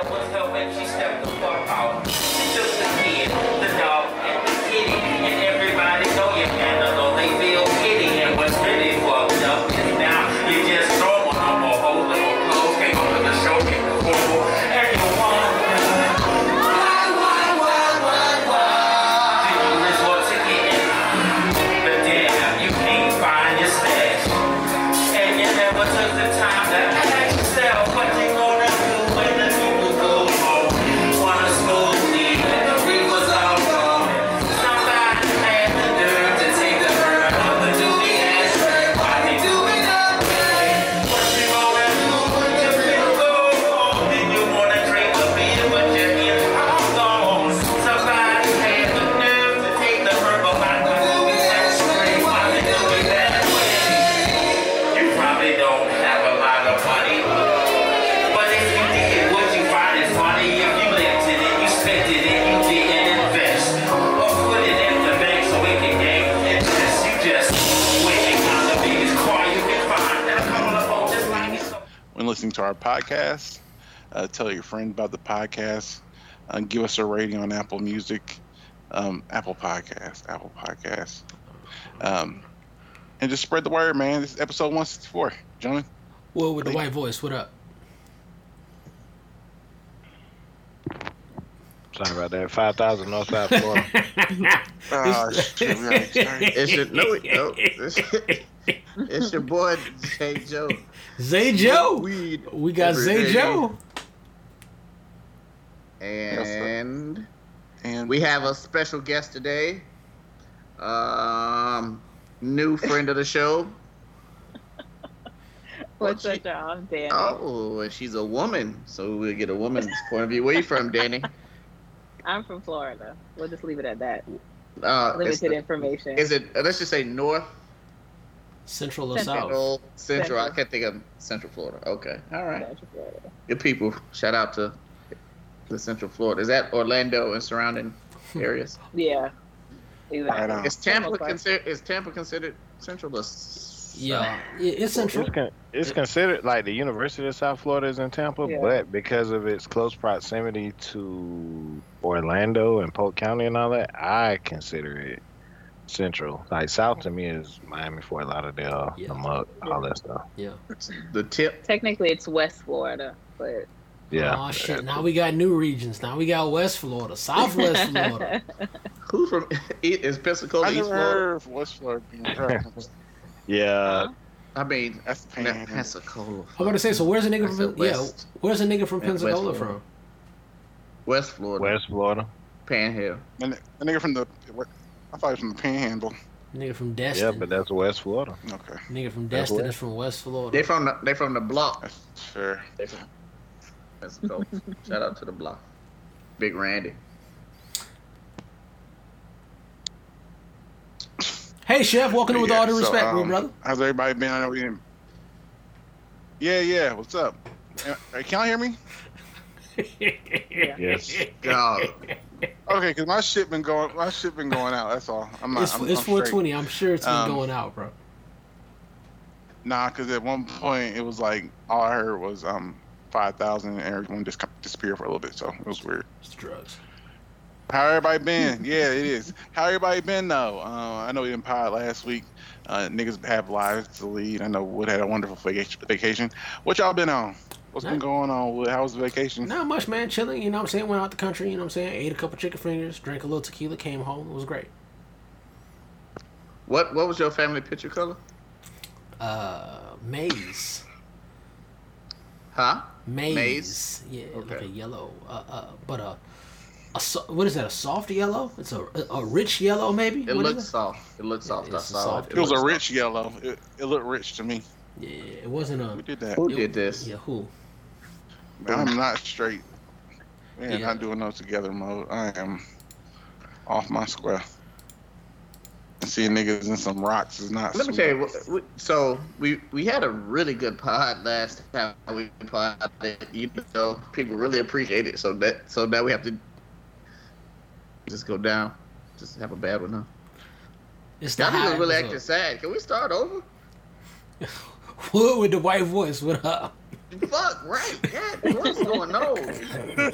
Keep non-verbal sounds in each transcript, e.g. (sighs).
that was helping, she stepped the fuck out. Our podcast. Uh, tell your friend about the podcast. Uh, give us a rating on Apple Music, um, Apple Podcast, Apple Podcast, um, and just spread the word, man. This is episode 164. Gentlemen, Will with the white voice. What up? Sorry about that. Five thousand Northside Florida. (laughs) oh, shit, we already started. It's your no, no. (laughs) It's, it's your boy Jay Joe. Zay Joe. Weed. We got every Zay day. Joe. And And we have a special guest today. Um, new friend of the show. (laughs) What's Well, up, y'all? Danny. Oh, and she's a woman, so we'll get a woman's point of view. Where you from, Danny? (laughs) I'm from Florida. We'll just leave it at that. Uh, it's Limited the- information. is it? uh, Let's just say North Central or Central. South? Central, Central. I can't think of Central Florida. Okay, all right. Central Florida. Good people. Shout out to the Central Florida. Is that Orlando and surrounding hmm. areas? Yeah. Exactly. Right. Is Tampa Almost considered? Is Tampa considered Central? Or Yeah, it's Central. It's, con- it's considered like the University of South Florida is in Tampa, Yeah. but because of its close proximity to Orlando and Polk County and all that, I consider it central. Like South to me is Miami, Fort Lauderdale, Yeah. the Muck, all that stuff. Yeah. The tip. Technically, it's West Florida, but Yeah. Oh shit! Now we got new regions. Now we got West Florida, Southwest (laughs) Florida. Who from? (laughs) Is Pensacola I East Florida? heard of West Florida being (laughs) referenced. Yeah. I mean, That's the. Pensacola. I'm gonna say. So where's a nigga I said from? Yeah, where's a nigga from Yeah, West Pensacola from? West Florida. West Florida. Panhandle. And the, the nigga from the, I thought he was from the Panhandle. Nigga from Destin. Yeah, but that's West Florida. Okay. Nigga Okay, from That's Destin where- is from West Florida. They from the they from the block. that's fair. They from Pensacola. Shout out to the block. Big Randy. Hey, chef, welcome to with Yeah, all due so, respect, bro, um, brother. How's everybody been? I know we didn't. Yeah, yeah. What's up? Uh, Can y'all hear me? Yes. Dog. Okay, cause my shit been going. My shit been going out. That's all. I'm not. It's, I'm, it's I'm straight. 420. I'm sure it's been Um, going out, bro. Nah, cause at one point it was like all I heard was um five thousand, and everyone just disappeared for a little bit. So it was weird. It's drugs. How everybody been? yeah, it is. How everybody been though? Uh, I know we didn't pod last week. Uh, niggas have lives to lead. I know Wood had a wonderful vacation. vacation. What y'all been on? What's been going on, Wood? How was the vacation? Not much, man. Chilling. You know what I'm saying? Went out the country. You know what I'm saying? Ate a couple chicken fingers, drank a little tequila, came home. It was great. What what was your family picture color? Uh, maize. Huh? Maize. Maize? Yeah, like Okay. a yellow. Uh, uh, but a, a so, what is that? A soft yellow? It's a a, a rich yellow, maybe. It What is looks soft. It looks Yeah, soft. I it's a soft- it. It was a looks rich yellow. It, it looked rich to me. Yeah, it wasn't a. Who did that? Who it- did this? Yeah, who? I'm not straight. Man, Yeah. not doing no together mode. I am off my square. Seeing niggas in some rocks is not. Let me tell you. So we we had a really good pod last time we podded. You know, people really appreciate it. So that so now we have to just go down. Just have a bad one, huh? It's the Y'all niggas really episode. acting sad. Can we start over? (laughs) Wood with the white voice. What up? Fuck, right? Yeah, what's going on?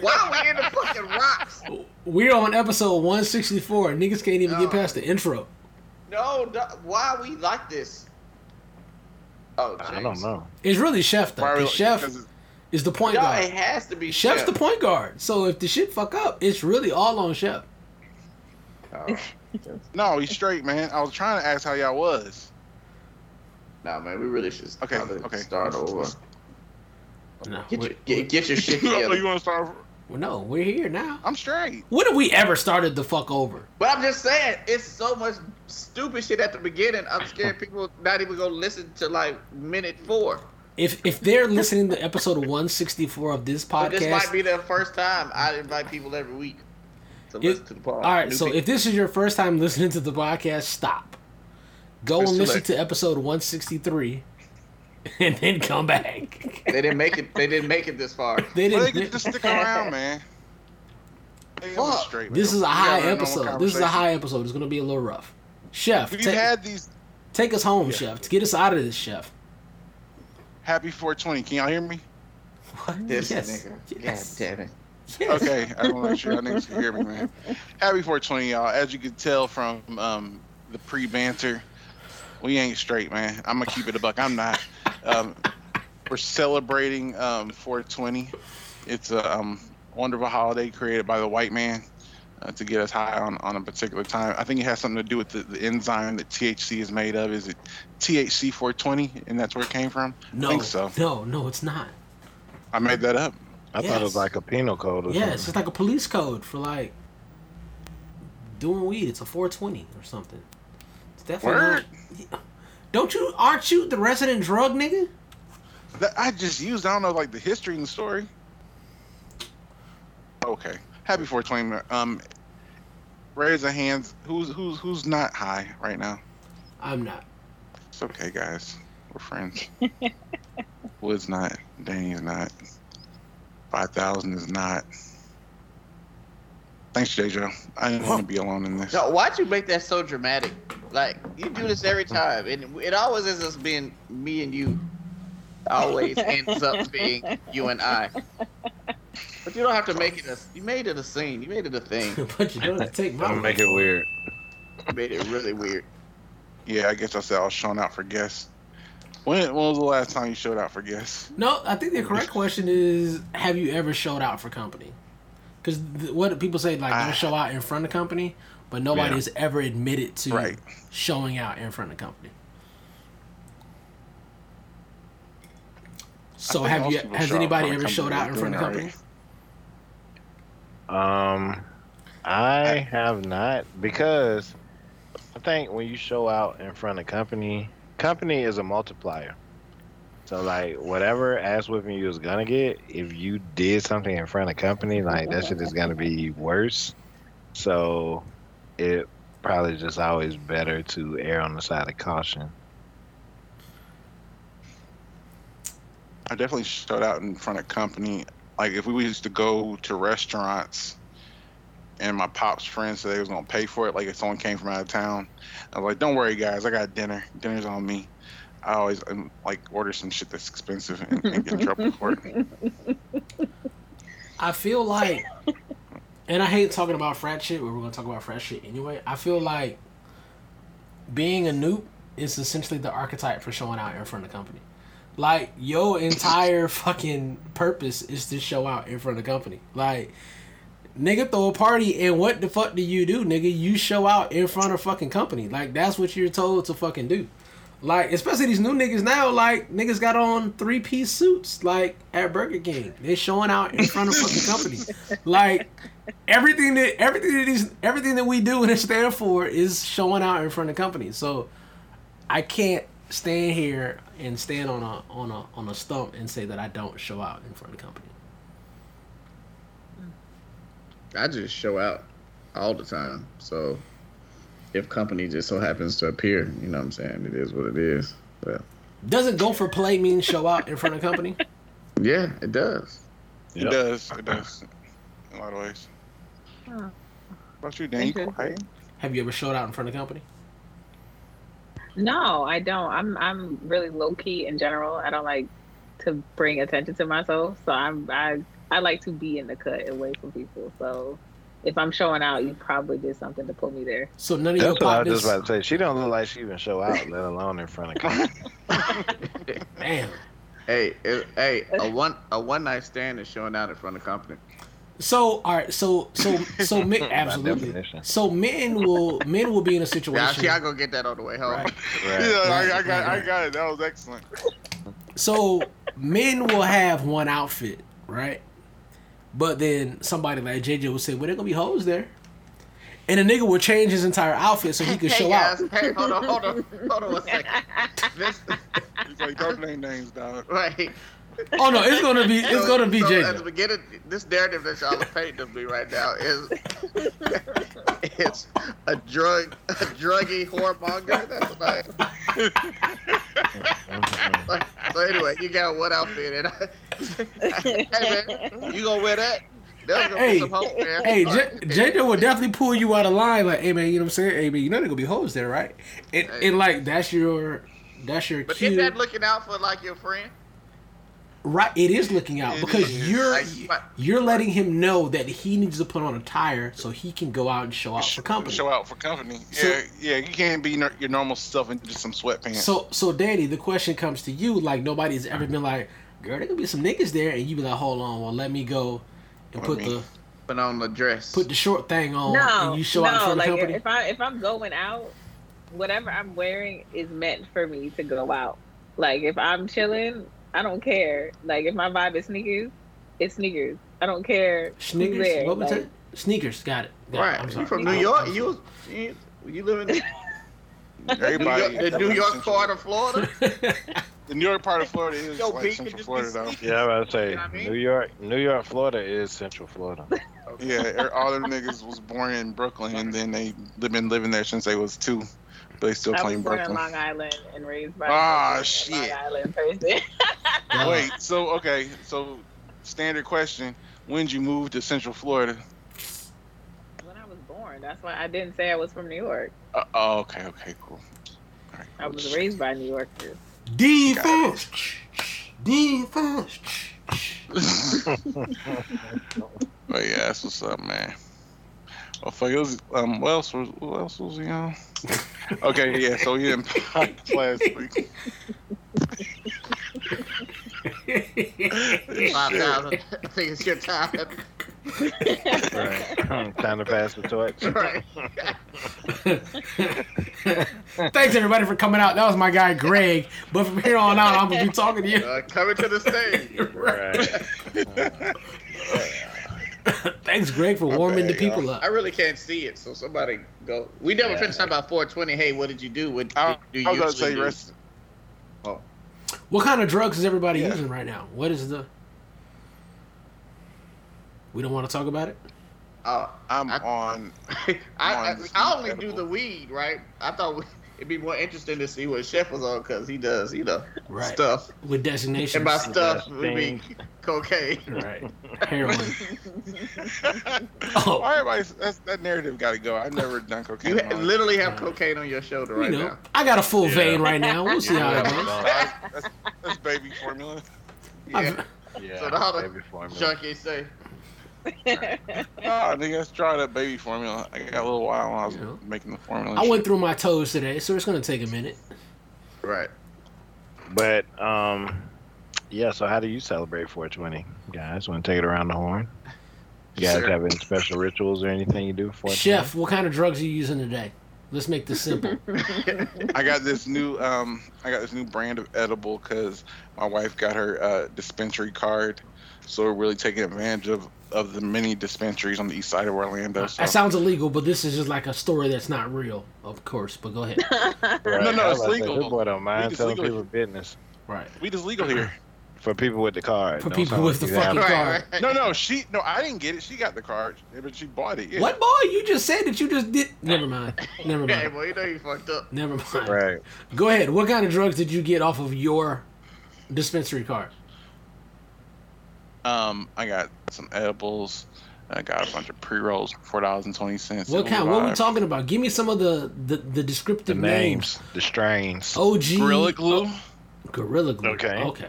Why are we in the fucking rocks? We're on episode 164. Niggas can't even get past the intro. No, no, why are we like this? Oh, I don't know. It's really Chef though. Why are Chef is the point No, guard. it has to be Chef's Chef. the point guard. So if the shit fuck up, it's really all on Chef. Oh. No, he's straight, man. I was trying to ask how y'all was. Nah, man, we really should Okay, probably okay. start over. No, Get your, get, get your shit (laughs) together. you want to start? well, no, we're here now. I'm straight. When have we ever started the fuck over? But I'm just saying, it's so much stupid shit at the beginning. I'm scared people not even gonna listen to like minute four. If if they're listening to episode 164 of this But this might be their first time. I invite people every week to If- listen to the podcast. all right. New So people. if this is your first time listening to the podcast, stop. Go It's and listen late. to episode 163, (laughs) and then come back. they didn't make it, they didn't make it this far. They Well, they didn't. can just stick around, man. Fuck. straight. This is a high gotta have normal episode. This is a high episode. It's gonna be a little rough. Chef, We've take, had these. take us home, Chef. To get us out of this, Chef. Happy 420. Can y'all hear me? What? This yes. nigga. Yes. God damn it. Yes. Okay, I want to make sure y'all niggas can hear me, man. (laughs) Happy 420, y'all. As you can tell from um, the pre-banter, we ain't straight, man. I'm gonna keep it a buck. I'm not. Um, we're celebrating um, 420. It's a um, wonderful holiday created by the white man uh, to get us high on, on a particular time. I think it has something to do with the, the enzyme that THC is made of. Is it THC 420, and that's where it came from? No, I think so. no, no, it's not. I made that up. I thought it was like a penal code or Yeah, it's something. just like a police code for like doing weed. It's a 420 or something. It's definitely Word. not. Don't you? Aren't you the resident drug nigga? That I just used. I don't know like the history and the story. Okay. Happy 420. Um, raise a hands. Who's who's who's not high right now? I'm not. It's okay, guys. We're friends. (laughs) Wood's not. Danny's not. Five thousand is not. Thanks, JJ. I didn't want to be alone in this. No, why'd you make that so dramatic? Like you do this every time, and it always ends up being me and you. Always ends up being you and I. But you don't have to make it a. You made it a scene. You made it a thing. (laughs) but you don't take my Don't make it weird. You made it really weird. Yeah, I guess I said I was showing out for guests. When, when was the last time you showed out for guests? No, I think the correct question is: Have you ever showed out for company? Because th- what people say, like, don't show out in front of company, but nobody Yeah. has ever admitted to Right. showing out in front of the company. So have you? Has show out in anybody ever showed out in front of doing company? Um, I have not because I think when you show out in front of company, company is a multiplier. So like whatever ass whipping you was gonna get, if you did something in front of company, like that shit is gonna be worse. So it probably just always better to err on the side of caution. I definitely showed out in front of company. Like if we used to go to restaurants and my pop's friends said they was gonna pay for it, like if someone came from out of town, I was like, Don't worry guys, I got dinner. Dinner's on me. I always um, like order some shit that's expensive and, and get in trouble for it. (laughs) I feel like, and I hate talking about frat shit, but we're gonna talk about frat shit anyway. I feel like being a noob is essentially the archetype for showing out in front of the company. Like your entire (laughs) fucking purpose is to show out in front of the company. Like nigga throw a party and what the fuck do you do, nigga? You show out in front of fucking company. Like that's what you're told to fucking do. Like, especially these new niggas now, like niggas got on three piece suits, like at Burger King. They're showing out in front of fucking company. Like everything that everything that these everything that we do and stand for is showing out in front of company. So I can't stand here and stand on a on a on a stump and say that I don't show out in front of the company. I just show out all the time. So if company just so happens to appear, you know what I'm saying? It is what it is. But Doesn't go for play mean show out in front of company? (laughs) yeah, it does. It Yep. does. It does. In a lot of ways. Huh. What about you, Dan? You quiet? Have you ever showed out in front of company? No, I don't. I'm I'm really low key in general. I don't like to bring attention to myself. So I'm I I like to be in the cut away from people. So if I'm showing out, you probably did something to put me there. So none of your partners. That's what I was just about to say. She don't look like she even show out, let alone in front of (laughs) company. Damn. Hey, it, hey, a (laughs) one a one night stand is showing out in front of company. So all right. So so so (laughs) men, absolutely. So men will men will be in a situation. Yeah, situation. see, I go get that on the way home. Right. Right. Yeah, I, I got, right, I got it. That was excellent. So men will have one outfit, right? But then somebody like JJ will say, "Well, there gonna be hoes there," and a nigga will change his entire outfit so he could Hey (laughs) show guys, out. hey, hold on, hold on, hold on one second. (laughs) This, He's like, don't name names, dog. right. Oh no, it's gonna be it's So- gonna be so At the beginning, this narrative that y'all are painting of me right now is (laughs) it's a drug, a druggy whoremonger. That's what I am. So anyway, you got one outfit, and I, hey man, you gonna wear that? Hey, be some hoes there. Hey, J- JJ will definitely pull you out of line. Like, hey man, you know what I'm saying? Hey man, you know there gonna be hoes there, right? And, Hey. and like that's your that's your But cue. isn't that looking out for like your friend? right, it is looking out It because is. you're Like, you're letting him know that he needs to put on a tire so he can go out and show out for company. Show out for company. So- yeah, yeah. You can't be your normal self in just some sweatpants. So, so Danny, the question comes to you. Like nobody's ever been like, "Girl, there could be some niggas there," and you be like, "Hold on, well, let me go and put the Put on the dress. put the short thing on, No, and you show out in front Like of company." if I if I'm going out, whatever I'm wearing is meant for me to go out. Like if I'm chilling, I don't care. Like if my vibe is sneakers, it's sneakers. I don't care. Sneakers. What was Like, it? Sneakers. Got it. Got it. I'm Right. sorry. You from New York? You was you, you live in New Everybody, York, the New York part of Florida? (laughs) sorry. the New York part of Florida is Yo, like Pete, Central Florida, though. Yeah, I was about to say You know I mean? New York, New York, Florida is Central Florida. (laughs) Yeah, er- all them niggas was born in Brooklyn, and then they they been living there since they was two. But they still I claim was born in Long Island and raised by Ah, a shit. Long Island person. Yeah. (laughs) Wait, so okay, so standard question: When did you move to Central Florida? when I was born, that's why I didn't say I was from New York. Uh, oh, okay, okay, cool. All right, I was raised by New Yorkers. Defense. Defense. (laughs) But yeah, that's what's up, man. Oh fuck, it was, um, what else was, what else was he on? okay, yeah, so he didn't podcast (laughs) last week. Five thousand. I think it's your time. Right. (laughs) Time to pass the torch. right. (laughs) Thanks everybody for coming out. That was my guy Greg. But from here on out, I'm gonna be talking to you. Uh, coming to the stage. (laughs) Right. Thanks, Greg, for warming the bad, y'all. people up. I really can't see it, so somebody go. We never Yeah. finished talking about 420. Hey, what did you do? What I, do you I was about to say, do? rest, What kind of drugs is everybody Yeah. using right now? What is the? We don't want to talk about it. Uh, I'm I- on. (laughs) (laughs) I, I, Mine's I only do the weed, right? I thought we- it'd be more interesting to see what Chef was on because he does, you know, Right. stuff. With designations. And by stuff Yes, would be cocaine. (laughs) Right. Heroin. Oh. Why everybody? That's, that narrative got to go. I've never done cocaine. You ha- literally have Right. cocaine on your shoulder You right know, now. I got a full Yeah. vein right now. We'll see how it goes. That's, that's, that's baby formula. Yeah. Yeah. So now the baby formula. Junkie say, (laughs) Oh, nigga, let's try that baby formula. I got a little while when I was You know. making the formula. I went through my toes today, so it's gonna take a minute. right. But um, yeah. So how do you celebrate 420, guys? Want to take it around the horn? You guys Sure. have any special rituals or anything you do for 420? Chef, what kind of drugs are you using today? Let's make this simple. (laughs) I got this new um I got this new brand of edible because my wife got her uh, dispensary card, so we're really taking advantage of of the many dispensaries on the east side of Orlando. So. That sounds illegal, but this is just like a story that's not real, of course. But go ahead. (laughs) Right. No, no, it's was about to say, legal. This boy don't mind It's telling legal. people business Right. Weed is legal here. for people with the card. For people with the fucking Right, card. right. No, no, she no, I didn't get it. She got the card, but she bought it. Yeah. What boy? You just said that you just did. Never mind. Never mind. (laughs) Hey, mind. boy, you know you fucked up. Never mind. Right. Go ahead. What kind of drugs did you get off of your dispensary card? Um, I got some edibles. I got a bunch of pre rolls for four dollars and twenty cents. What kind? What are we talking about? Give me some of the the, the The descriptive names, the strains. OG Gorilla glue. Gorilla Glue. Okay. Okay.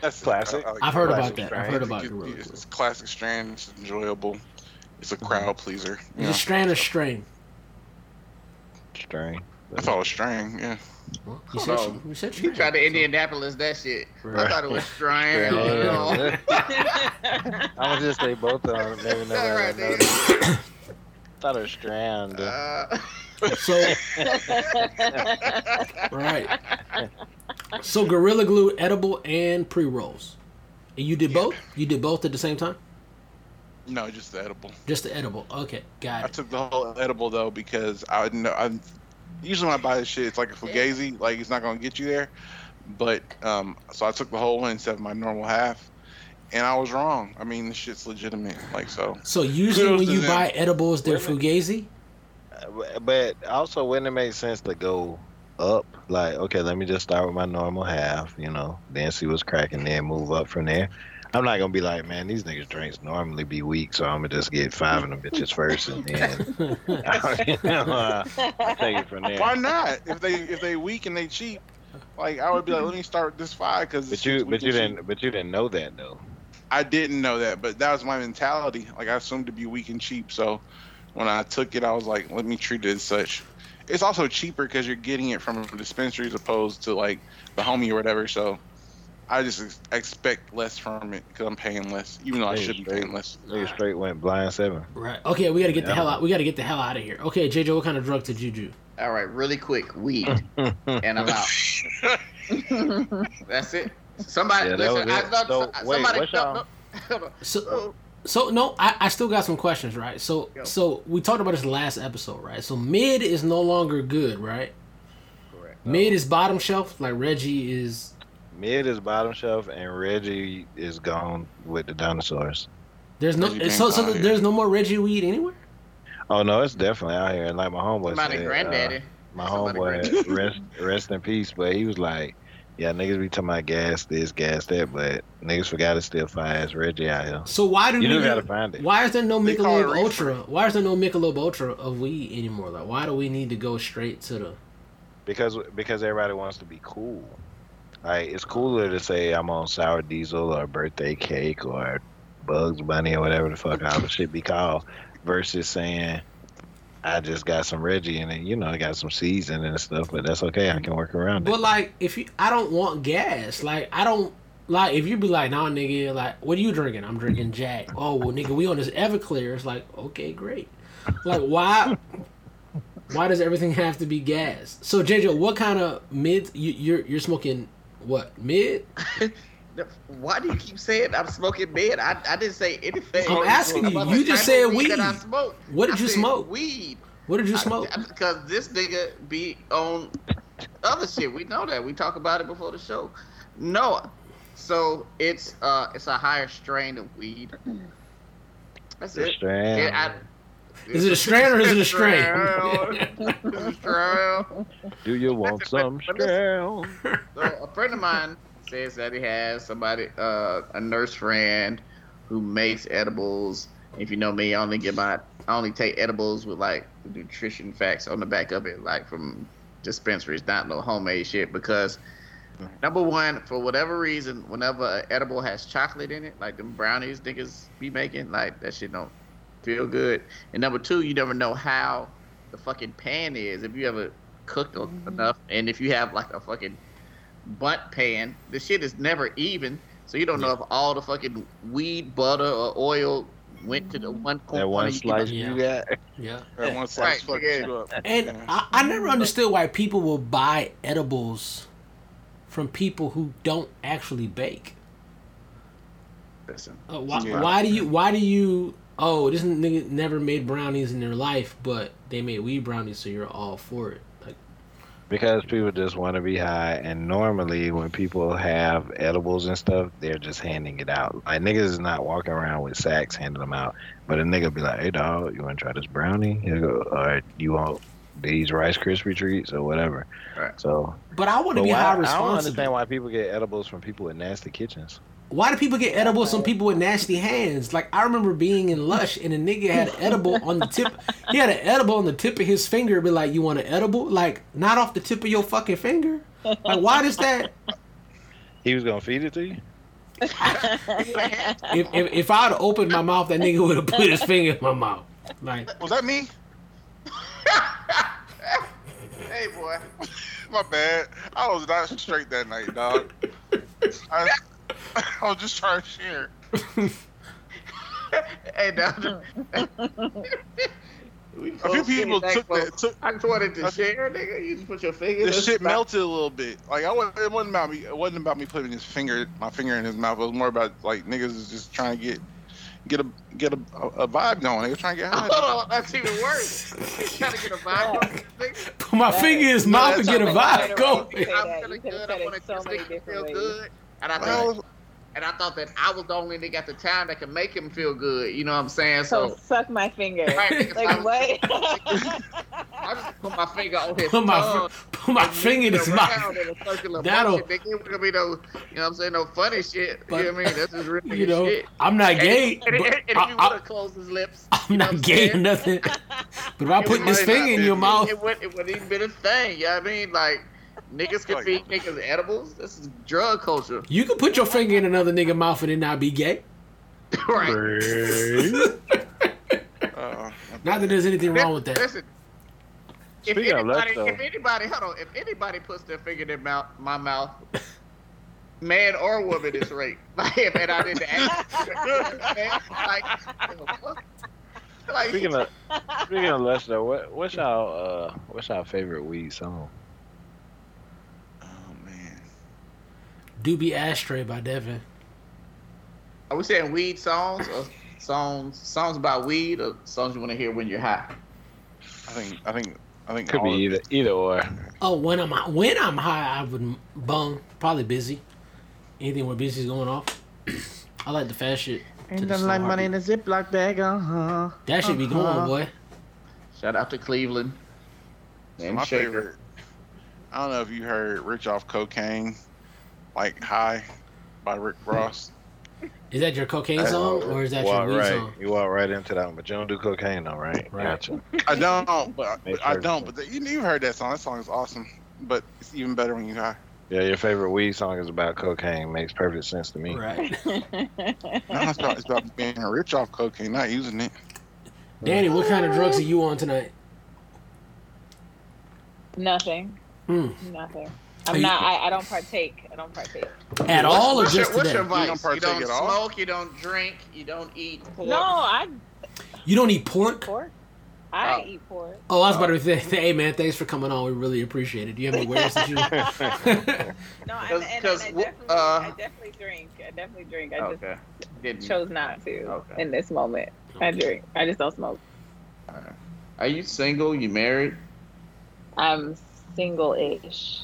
That's Classic. I like I've heard Classic about that. I've heard about good- Gorilla It's Glue. a classic strain. It's enjoyable. It's a crowd pleaser. You Is know? it strain or strain? String. I thought it was string. Yeah. Well, you said, on. you said You tried to Indianapolis that shit. I thought it was Strand. Strand. you I'm gonna just say both of them. Maybe All nobody right, knows. (coughs) thought it was strand. Uh, So (laughs) right. So Gorilla Glue edible and pre rolls. And you did both? You did both at the same time? No, just the edible. Just the edible. Okay, got I it. I took the whole edible though because I would know. I'm usually when I buy this shit, it's like a fugazi. Like it's not gonna get you there. But um, so I took the whole one instead of my normal half, and I was wrong. I mean, this shit's legitimate. Like so. So usually when you them. buy edibles, they're Wait a fugazi. Uh, But also, wouldn't it make sense to go up? Like, okay, let me just start with my normal half, you know, then see what's cracking, then move up from there. I'm not gonna be like, man, these niggas drinks normally be weak, so I'm gonna just get five of them bitches first, and then (laughs) you know, uh, take it from there. Why not? If they if they weak and they cheap, like I would be like, let me start with this five because. But you, but you didn't, but you didn't know that though. I didn't know that, but that was my mentality. Like I assumed to be weak and cheap, so when I took it, I was like, let me treat it as such. It's also cheaper because you're getting it from a dispensary as opposed to like the homie or whatever. So I just ex- expect less from it because I'm paying less, even though I Yeah, should be straight. paying less. Nigga straight went blind seven. Right. Okay, we gotta get the hell out. We gotta get the hell out of here. Okay, JJ, what kind of drug did you do? All right, really quick, weed, (laughs) and I'm out. (laughs) That's it. Somebody, Yeah, that listen. was I, it. So, so- wait, somebody, what's no, no, no. So, So, so no, I, I still got some questions, right? So, Go. so we talked about this last episode, right? So mid is no longer good, right? correct. Mid is bottom shelf, like Reggie is. Mid is bottom shelf, and Reggie is gone with the dinosaurs. There's no so so there's no more Reggie weed anywhere. Oh no, it's definitely out here. And like my homeboy Somebody, said, uh, granddaddy. my Somebody homeboy (laughs) rest rest in peace, but he was like, yeah, niggas be talking about gas this, gas that, but niggas forgot to still find ass Reggie out here. So why do You we? do gotta find it. Why is there no They call Michelob. Ultra? Why is there no Michelob Ultra of weed anymore? Like, why do we need to go straight to the? Because because everybody wants to be cool. Like it's cooler to say I'm on sour diesel or birthday cake or Bugs Bunny or whatever the fuck the shit be called, versus saying I just got some Reggie and you know I got some seasoning and stuff, but that's okay. I can work around it. But like, if you, I don't want gas. Like, I don't like if you be like, nah, nigga, like, what are you drinking? I'm drinking Jack. Oh, well, nigga, we on this Everclear. It's like, okay, great. Like, why? Why does everything have to be gas? So, JJ, what kind of mid you, you're you're smoking? What mid? (laughs) Why do you keep saying I'm smoking mid? I, I didn't say anything. I'm asking you. You just said weed. That I weed. smoke. What did I you said smoke? Weed. What did you smoke? Because this nigga be on other shit. We know that. We talk about it before the show. No. So it's uh it's a higher strain of weed. That's it. strand. Yeah, I- Is it a strain or is it a strain? (laughs) It's (laughs) a strain. Do you want Listen, some but strand? So a friend of mine says that he has somebody, uh, a nurse friend, who makes edibles. If you know me, I only get my, I only take edibles with like the nutrition facts on the back of it, like from dispensaries, not no homemade shit. Because number one, for whatever reason, whenever an edible has chocolate in it, like them brownies niggas be making, like that shit don't feel good. And number two, you never know how the fucking pan is. If you ever cooked enough, and if you have like a fucking bunt pan, the shit is never even. So you don't know if all the fucking weed, butter, or oil went to the one corner. That one slice Yeah. you got. Yeah. That one slice Right, yeah. And Yeah. I, I never understood why people will buy edibles from people who don't actually bake. Listen, Uh, why, Yeah. why do you? Why do you? Oh, this nigga never made brownies in their life, but they made weed brownies, so you're all for it. Like, Because people just want to be high, and normally when people have edibles and stuff, they're just handing it out. Like niggas is not walking around with sacks handing them out, but a nigga be like, "Hey dog, you want to try this brownie? Here you go. Or you want these Rice Krispie treats or whatever." Right. So, but I want to be why, high I don't understand why people get edibles from people with nasty kitchens. Why do people get edibles from people with nasty hands? Like I remember being in Lush and a nigga had an edible on the tip. He had an edible on the tip of his finger. Be like, you want an edible? Like not off the tip of your fucking finger. Like why does that? He was gonna feed it to you. (laughs) If if, if I'd opened my mouth, that nigga would have put his finger in my mouth. Like, Was that me? (laughs) hey, boy. (laughs) My bad. I was not straight that night, dog. I, (laughs) I was just trying to share. (laughs) Hey, now. (laughs) A few people took that. Took, I just wanted to share, nigga. You just put your finger. in the the shit spot. melted a little bit. Like I wasn't, it wasn't about me. It wasn't about me putting his finger, my finger in his mouth. It was more about like niggas is just trying to get, get a get a, a vibe going. They were trying to get high. Hold on, oh, that's even worse. He's trying to get a vibe. on this nigga. put my finger in his mouth and get a vibe going. way to say I'm feeling good. I want to so just many make him different feel good. And I Well, thought, and I thought that I was the only nigga at the time that could make him feel good. You know what I'm saying? So So suck my finger. (laughs) Right, like what? I just put my finger on his Put my tongue. put my finger in moved his mouth. around in a circular That'll- motion. Nigga, it gonna be no, you know what I'm saying, no funny shit. But- you know what I mean? That's just real (laughs) You nigga know, shit. I'm not gay. and, and, but and if I, you would have I, closed his lips, (laughs) I'm you know not what gay or nothing. But if I put this might finger in your mouth, It wouldn't, it wouldn't even been a thing. You know what I mean? Like, niggas can Like- feed niggas edibles. This is drug culture. you can put your finger in another nigga mouth and it not be gay. (laughs) right. (laughs) Uh, Not that there's anything wrong with that. Listen, if Speaking of anybody, left, if anybody, hold on, if anybody puts their finger in their mouth, my mouth, man or woman is raped. (laughs) Like, if and I didn't ask, man, like, the fuck? like, Speaking of speaking of Lester, what what's y'all uh what's y'all favorite weed song? oh man. Doobie Ashtray by Devin. are we saying weed songs or songs, songs about weed or songs you want to hear when you're high? I think I think I think Could be either it. either or. Oh, when I'm when I'm high, I would bung. Probably Bizzy. Anything where Bizzy's going off. (clears throat) I like the fast shit. to Ain't the nothing like money in heartbeat. a Ziploc bag, uh huh. That should be Uh-huh. going, boy. Shout out to Cleveland. And my Shaker. favorite. I don't know if you heard "Rich Off Cocaine," like "High" by Rick Ross. Is that your cocaine That's song or is that walk your weed right, song? you walk right into that one, but you don't do cocaine though, right? Right. Gotcha. I don't, but Makes I don't. But the, you you've heard that song. That song is awesome, but it's even better when you high. Yeah, your favorite weed song is about cocaine. Makes perfect sense to me. Right. (laughs) No, it's about, it's about being rich off cocaine, not using it. Danny, what kind of drugs are you on tonight? Nothing. Hmm. Nothing. Are I'm not. I, I don't partake. I don't partake. At all or what's just your, what's today? your vice? don't You don't at all? smoke, you don't drink, you don't eat pork. No, I You don't eat pork? pork. I Oh. eat pork. Oh, I was about to say, (laughs) hey man, thanks for coming on. We really appreciate it. Do you have any words that you? (laughs) No, and, and, and, Cause- I, definitely, uh, I definitely drink. I definitely drink. I Okay. Didn't just chose not to Okay. in this moment. I drink. I just don't smoke. Are you single? You married? I'm single-ish.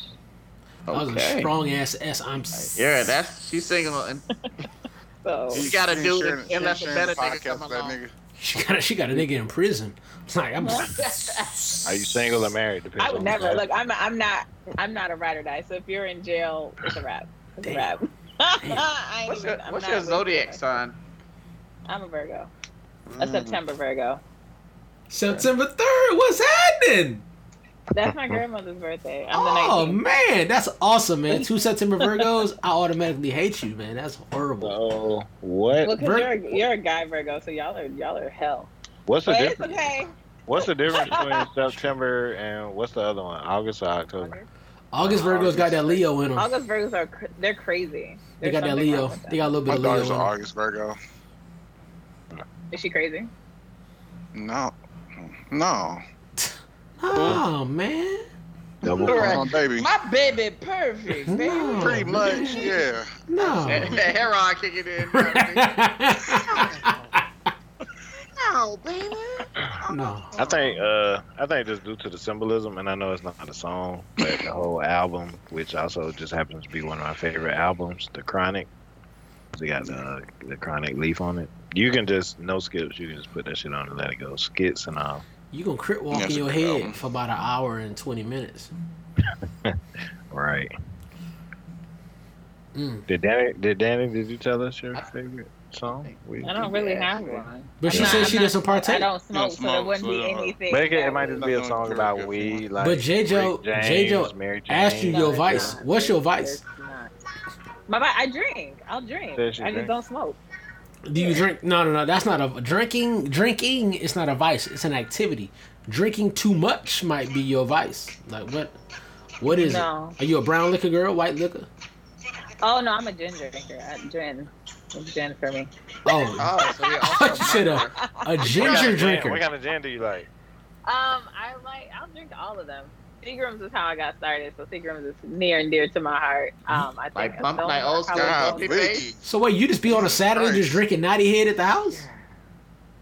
That was a Okay. strong ass S. I'm. s- Yeah, that's she's single, and (laughs) So You gotta She do sharing- it she unless a sharing better the nigga podcast come with that along. nigga. (laughs) She got a, she got a nigga in prison. It's like I'm. (laughs) Are you single or married? Depends I would never look. I'm. I'm not. I'm not a ride or die. So if you're in jail, it's a wrap. It's a Damn. wrap. I What's even, your, what's your zodiac it. sign? I'm a Virgo. A Mm. September Virgo. September third. What's happening? That's my (laughs) grandmother's birthday. I'm Oh 19th. man, that's awesome, man. Two September Virgos. I automatically hate you, man. That's horrible. Oh, what? Well, 'cause Vir- you're a, you're a guy Virgo, so y'all are y'all are hell. What's the But it's difference? okay. What's the difference (laughs) between September and what's the other one? August or October? August uh, Virgos got that Leo in them. August Virgos are cr- they're crazy. They got that Leo. They got a little My bit of Leo daughter's in an 'em. August Virgo. Is she crazy? No, no, Oh man. Double Right. On, baby. My baby perfect, baby. No. Pretty much, yeah. No. (laughs) That hair on kicking in. Oh, (laughs) baby. no. I think uh I think just due to the symbolism and I know it's not a song, but the whole album, which also just happens to be one of my favorite albums, The Chronic. They got the the Chronic leaf on it. You can just no skips, you can just put that shit on and let it go. Skits and all. You gonna crit walk That's in your head album. for about an hour and twenty minutes. (laughs) Right. Mm. Did Danny did Danny did you tell us your favorite song? We, I don't really have one. But she I'm said not- she I'm doesn't partake. I don't smoke, so there smoke, wouldn't so be anything. Make it, it might just would- be a song about weed. Like But J-Jo- Rick James, J-Jo asked you your No, vice. What's your It's vice? My vi- I drink. I'll drink. I you just drink. don't smoke. Do you drink? No, no, no. That's not a drinking. Drinking is not a vice. It's an activity. Drinking too much might be your vice. Like what? What is No. it? Are you a brown liquor girl? White liquor? Oh no, I'm a ginger drinker. I'm gin. It's gin for me. Oh, Oh, so you're also (laughs) thought a, a What kind of ginger drinker. What kind of gin do you like? Um, I like. I'll drink all of them. Seagram's is how I got started, so Seagram's is near and dear to my heart. Um, I think Like I bump, don't old how school it God, bumpy goes. Vicky. face. So wait, you just be on a Saturday Christ. just drinking Naughty Head at the house?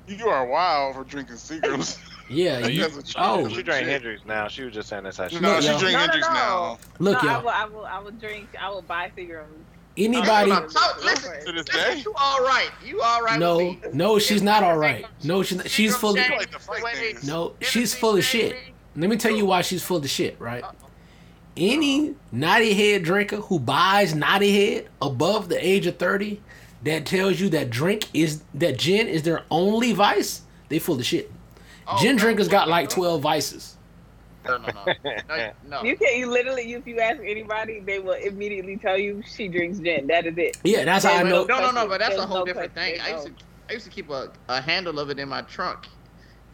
You are wild for drinking Seagrams. (laughs) Yeah. Like, You, oh, She drank shit. Hendrick's now. She was just saying that's how she. No, Look, she yo. drink No, no, Hendrick's no. now. look, no, I y'all. will, I will. I will drink. I will buy Seagram's. Anybody? No, no, no, listen, To this listen, day? you all right. You all right No, with me. no, she's not all right. No, she's not, she's full. Of, like to fight niggas. no, she's full of shit. Let me tell you why she's full of shit, right? Any naughty head drinker who buys naughty head above the age of 30 that tells you that drink is that gin is their only vice, they full of shit. Oh, Gin no, drinkers got like no. 12 vices. No, no, no. No, (laughs) no. You can't. You literally, if you ask anybody, they will immediately tell you she drinks gin. That is it. Yeah, that's how I know. No, no, no, but that's a whole no different thing. I used to, I used to keep a, a handle of it in my trunk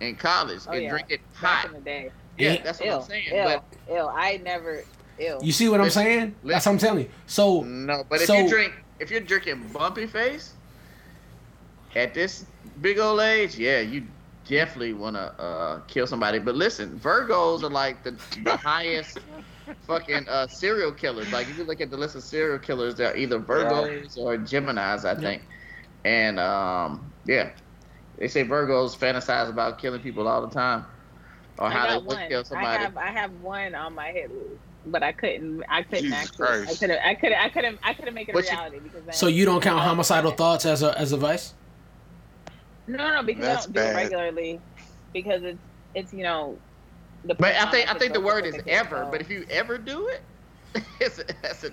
in college Oh, and yeah. drink it Back hot. in the day. Yeah, Yeah. that's what Ew, I'm saying. ew, But ew. I never. Ew. You see what I'm Listen, saying? That's what I'm telling you. So, no, but if you drink, if you're drinking bumpy face at this big old age, yeah, you definitely want to uh, kill somebody. But listen, Virgos are like the, the highest (laughs) fucking uh, serial killers. Like if you look at the list of serial killers, they're either Virgos or Gemini's, I think. And um, yeah, they say Virgos fantasize about killing people all the time, or I how they got would one. kill I have. I have one on my hit list, but I couldn't. I couldn't Jesus actually. I couldn't. I couldn't. I couldn't. I couldn't make it a But you- reality because. So you don't count homicidal thoughts as a as a vice? No, no, because That's I don't do it regularly, because it's it's you know. The But I think I think the word is ever. so- But if you ever do it, (laughs) it's a, that's a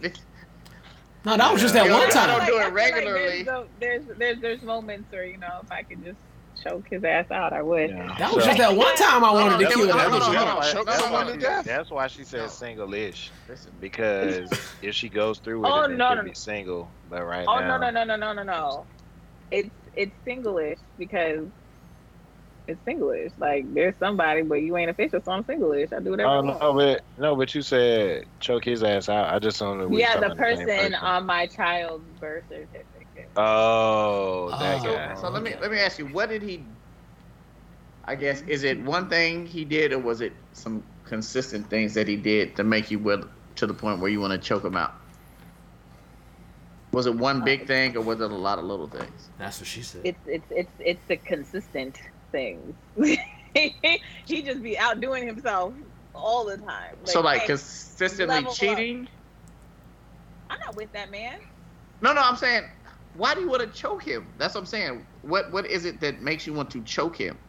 No, that was just that Yeah, one I time. I don't do it I feel like regularly. there's, there's there's there's moments where you know if I could just choke his ass out, I would. That was just that one time I wanted to kill on, that hold on, bitch. Choke No, no, someone to death. That's why she said No. single-ish Listen, because if she goes through with Oh, it, no, she'll no, be no. single. But right Oh now, no no no no no no no. It's it's singlish because it's singlish. Like there's somebody, but you ain't official, so I'm singlish. I do whatever. Oh I want. no, but no, but you said choke his ass out. I just don't know. yeah, the about same person on my child's birth certificate. Oh, that Oh. guy. So let me let me ask you, what did he? I guess is it one thing he did, or was it some consistent things that he did to make you will to the point where you want to choke him out? Was it one big uh, thing, or was it a lot of little things? That's what she said. It's it's it's it's the consistent things. (laughs) he just be outdoing himself all the time. so like hey, consistently level up. cheating? I'm not with that man. No, no, I'm saying, why do you want to choke him? That's what I'm saying. What what is it that makes you want to choke him?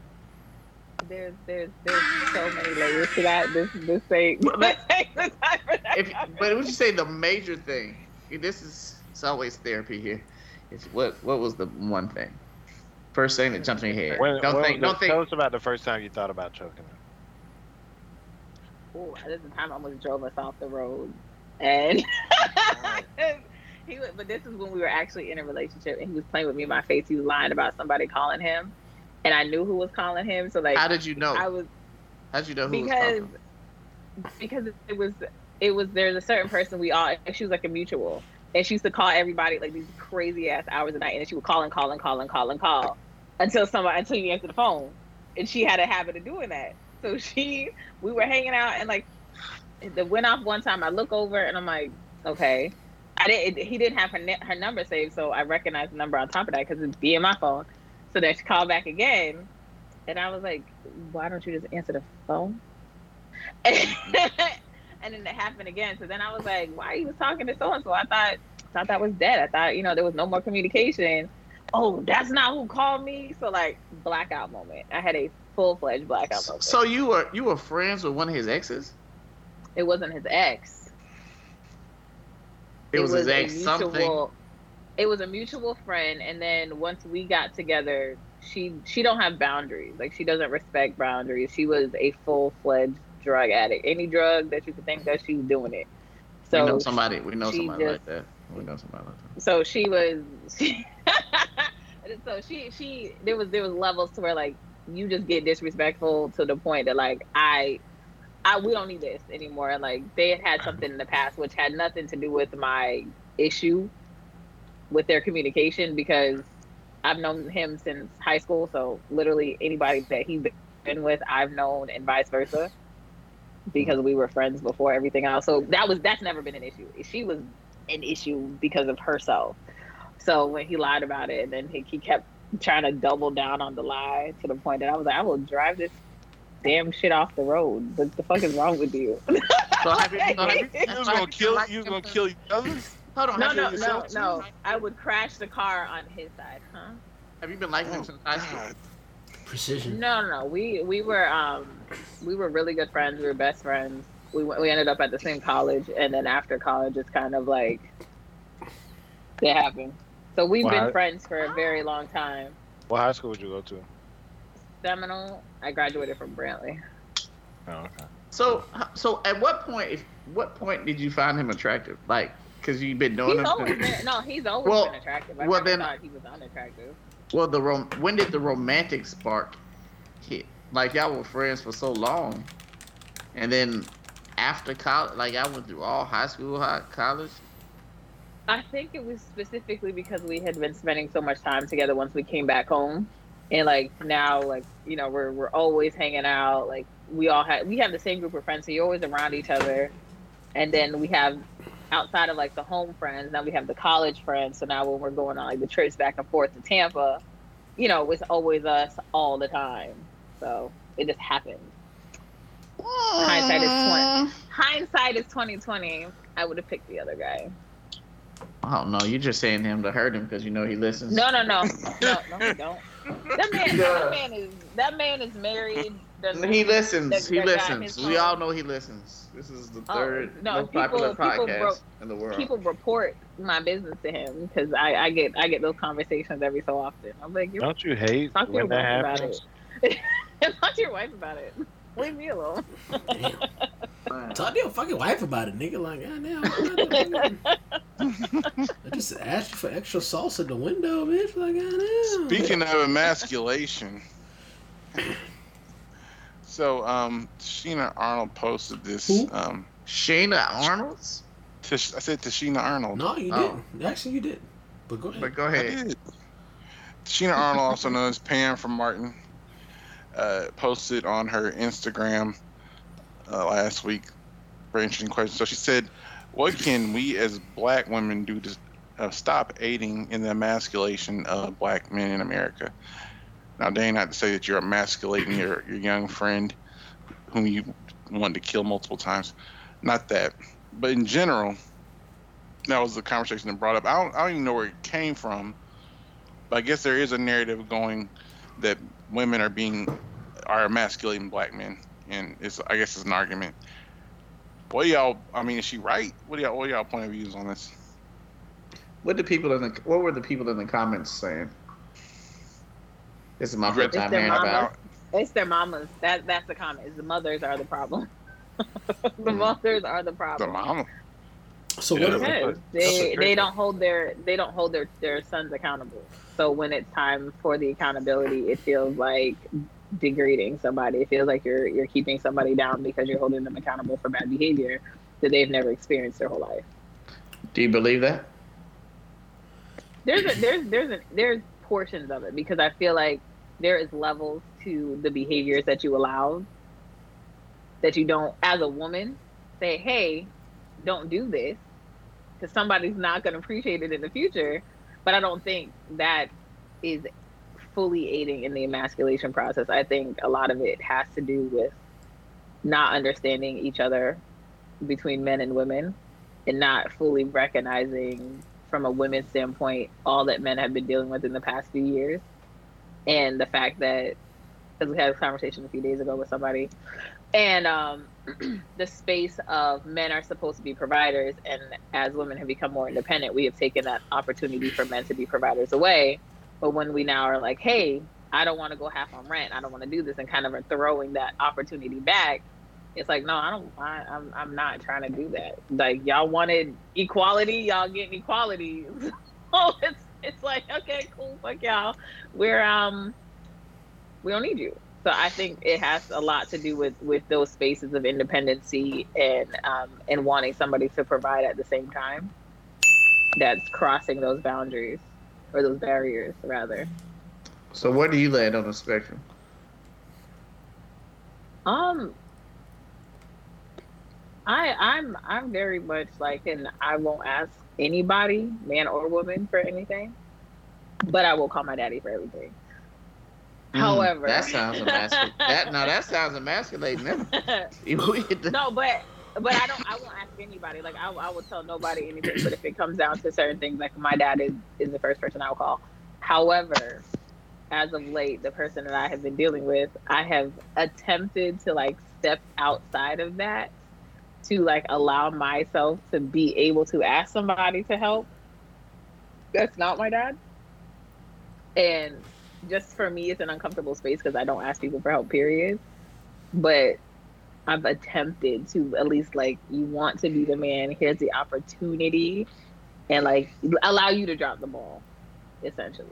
There's there's there's so many layers to that. This this ain't (laughs) this ain't the time for that. If but would you say the major thing? This is it's always therapy here. It's what what was the one thing? First thing that jumps in your head. When, don't when think. Don't think. Tell us about the first time you thought about choking him. Ooh, this is the time I almost drove us off the road, and (laughs) (laughs) he. But this is when we were actually in a relationship, and he was playing with me in my face. He was lying about somebody calling him, and I knew who was calling him. So like, How did you know? I was How did you know who was because because it was it was there's a certain person we all she was like a mutual and she used to call everybody like these crazy ass hours a night and she would call and call and call and call and call until somebody until you answer the phone and she had a habit of doing that so (laughs) she we were hanging out and like it went off one time I look over and I'm like okay I didn't he didn't have her her number saved so I recognized the number on top of that because it's be in my phone so then she called back again and I was like why don't you just answer the phone (laughs) and then it happened again. So then I was like, why he was talking to so and so? I thought thought that was dead. I thought, you know, there was no more communication. Oh, that's not who called me. So like blackout moment. I had a full fledged blackout moment. so you were you were friends with one of his exes? it wasn't his ex. It, was, his a ex something. It was a mutual friend, and then once we got together, she she don't have boundaries. Like she doesn't respect boundaries. She was a full fledged drug addict. Any drug that you could think of, she was doing it. So we know somebody. We know somebody just- like that. We know somebody like that. so she was (laughs) so she she there was there was levels to where like you just get disrespectful to the point that like I I we don't need this anymore. Like they had had something in the past which had nothing to do with my issue with their communication because I've known him since high school. So literally anybody that he's been with, I've known, and vice versa, because we were friends before everything else. So that was that's never been an issue. She was an issue because of herself. So when he lied about it, and then he, he kept trying to double down on the lie to the point that I was like, I will drive this damn shit off the road. What the fuck is wrong with you? (laughs) So have you, so have you, You was gonna kill. You was gonna kill each other. Hold on. no, no, no, no. I would crash the car on his side, huh? Have you been liking him Oh, since high school? Precision. No, no, no. We we were um we were really good friends. We were best friends. We went, we ended up at the same college, and then after college, it's kind of like it happened. So we've Wow. been friends for a very long time. What high school would you go to? Seminole. I graduated from Brantley. Oh, okay. So, so at what point, if, what point did you find him attractive? Like, because you've been knowing He's him. always been no. He's always Well- been attractive. I well, never then- thought he was unattractive. Well, the rom- when did the romantic spark hit? Like y'all were friends for so long, and then after college, like I went through all high school, high college. I think it was specifically because we had been spending so much time together once we came back home. And like now, like, you know, we're we're always hanging out. Like we all had we have the same group of friends, so you're always around each other. And then we have outside of like the home friends, now we have the college friends. So now when we're going on like the trips back and forth to Tampa, you know, it's always us all the time. So it just happened. Hindsight is 20. Hindsight is twenty twenty. I would have picked the other guy. I don't know. You're just saying him to hurt him because you know he listens. No, no, no, no, no, he don't. That man, that man is that man is married. The- He listens. that- he that listens. We all know he listens. This is the Oh, third no, most people- popular people podcast broke- in the world. People report my business to him because I, I get I get those conversations every so often. I'm like, you Don't you hate talk to your when that wife about it. (laughs) talk to your wife about it. Leave me alone. Damn. Talk to your fucking wife about it, nigga. Like, goddamn. (laughs) I just asked you for extra sauce at the window, bitch. Like, goddamn. Speaking of emasculation, so um, Sheena Arnold posted this. Who? Um, Shayna Arnold's. Tish, I said to Sheena Arnold. No, you Oh. didn't. Actually, you did. But go ahead. But go I ahead. did. Sheena Arnold, also known as Pam from Martin, uh, posted on her Instagram uh, last week. Very interesting question. So she said, "What can we as Black women do to uh, stop aiding in the emasculation of Black men in America?" Now, Dane, not to say that you're emasculating your your young friend, whom you wanted to kill multiple times. Not that, but in general, that was the conversation that brought up. I don't, I don't even know where it came from, but I guess there is a narrative going that women are being are emasculating black men, and it's I guess it's an argument. What do y'all? I mean, is she right? What do y'all? What are y'all point of views on this? What did people in the What were the people in the comments saying? This is my You first time hearing mama. about. It's their mamas. That that's the comment. Is the mothers are the problem. (laughs) the Mm. mothers are the problem. The mama. So Yeah, what? that's If, Yes, That's a they they don't hold their they don't hold their their sons accountable. So when it's time for the accountability, it feels like degrading somebody. It feels like you're you're keeping somebody down because you're holding them accountable for bad behavior that they've never experienced their whole life. Do you believe that? There's a, there's there's a, there's portions of it because I feel like there is levels to the behaviors that you allow that you don't as a woman say, hey, don't do this because somebody's not going to appreciate it in the future. But I don't think that is fully aiding in the emasculation process. I think a lot of it has to do with not understanding each other between men and women and not fully recognizing from a women's standpoint all that men have been dealing with in the past few years and the fact that because we had a conversation a few days ago with somebody and um, the space of men are supposed to be providers and as women have become more independent we have taken that opportunity for men to be providers away but when we now are like hey i don't want to go half on rent i don't want to do this and kind of are throwing that opportunity back It's like, no, I don't. I, I'm I'm not trying to do that. Like y'all wanted equality, y'all getting equality. (laughs) so it's it's like, okay, cool, fuck y'all. We're um, we don't need you. So I think it has a lot to do with with those spaces of independency and um and wanting somebody to provide at the same time. That's crossing those boundaries or those barriers rather. So where do you land on the spectrum? Um, I I'm I'm very much like, and I won't ask anybody, man or woman, for anything, but I will call my daddy for everything. However, Mm, that sounds emasculating. that now that sounds emasculating. If we (laughs) hit the- no, but but I don't. I won't ask anybody. Like I, I will tell nobody anything. But if it comes down to certain things, like my dad is is the first person I will call. However, as of late, the person that I have been dealing with, I have attempted to like step outside of that to like allow myself to be able to ask somebody to help. That's not my dad. And just for me, it's an uncomfortable space because I don't ask people for help, period. But I've attempted to at least like you want to be the man. Here's the opportunity, and like allow you to drop the ball, essentially.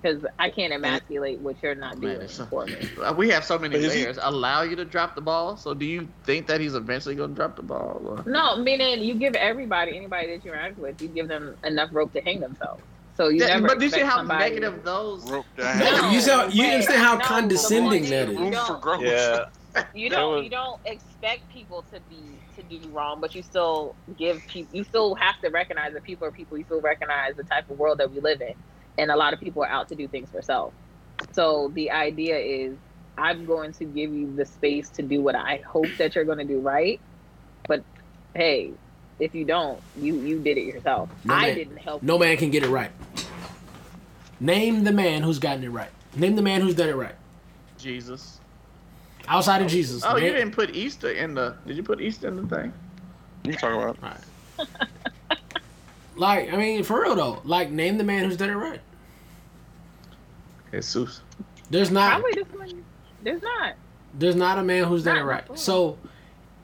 Because I can't emasculate what you're not Man, doing it's so- for me. (laughs) Uh, we have so many But he- layers. Allow you to drop the ball. So do you think that he's eventually going to drop the ball? Or? No, meaning you give everybody, anybody that you interact with, you give them enough rope to hang themselves. So you Yeah, never. but do you see how negative those? Rope No, down. You saw- you but- understand how no, condescending that is. (laughs) that point is. you Room for growth. Yeah, you don't was- you don't expect people to be to do wrong but you still give people you still have to recognize that people are people you still recognize the type of world that we live in and a lot of people are out to do things for self so the idea is i'm going to give you the space to do what i hope that you're going to do right but hey if you don't you you did it yourself No i man. didn't help No man can get it right. Name the man who's gotten it right. Name the man who's done it right. Jesus. Outside of Jesus. Oh, you didn't put Easter in the. Did you put Easter in the thing? You talking about Like, I mean, for real though. Like, name the man who's done it right. Jesus. There's not. probably this one there's not There's not a man who's done it right. So,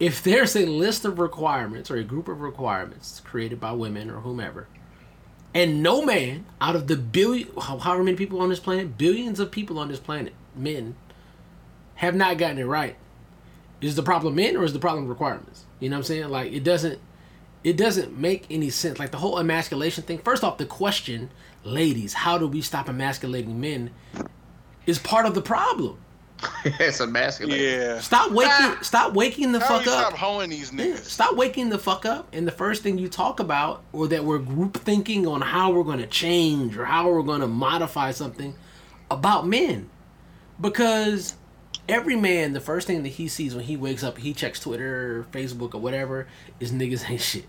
if there's a list of requirements or a group of requirements created by women or whomever, and no man out of the billion, however many people on this planet, billions of people on this planet, men, have not gotten it right, is the problem men or is the problem requirements? You know what I'm saying? Like it doesn't, it doesn't make any sense. Like the whole emasculation thing. First off, the question, ladies, how do we stop emasculating men? Is part of the problem. (laughs) it's emasculating. yeah. Stop waking Ah! stop waking the How fuck you up. stop hoeing these Yeah, stop waking the fuck up and the first thing you talk about or that we're group thinking on how we're going to change or how we're going to modify something about men. Because every man the first thing that he sees when he wakes up, he checks Twitter, Facebook or whatever is niggas (laughs) ain't shit.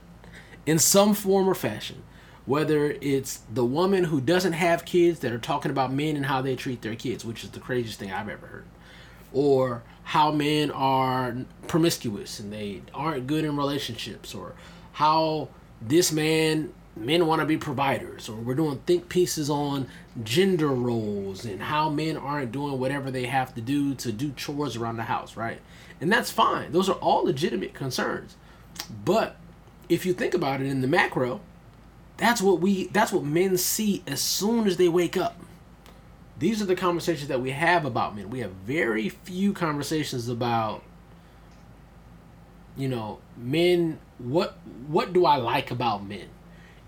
In some form or fashion. Whether it's the woman who doesn't have kids that are talking about men and how they treat their kids, which is the craziest thing I've ever heard or how men are promiscuous and they aren't good in relationships or how this man men want to be providers or we're doing think pieces on gender roles and how men aren't doing whatever they have to do to do chores around the house right? And that's fine. Those are all legitimate concerns. But if you think about it in the macro that's what we that's what men see as soon as they wake up these are the conversations that we have about men. We have very few conversations about you know, men what what do I like about men?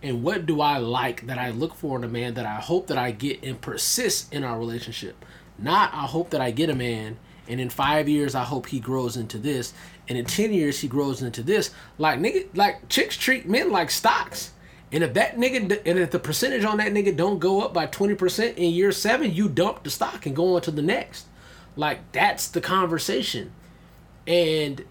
And what do I like that I look for in a man that I hope that I get and persist in our relationship? Not I hope that I get a man and in 5 years I hope he grows into this and in 10 years he grows into this. Like nigga like chicks treat men like stocks. And if that nigga, and if the percentage on that nigga don't go up by 20% in year seven, you dump the stock and go on to the next. Like, that's the conversation. And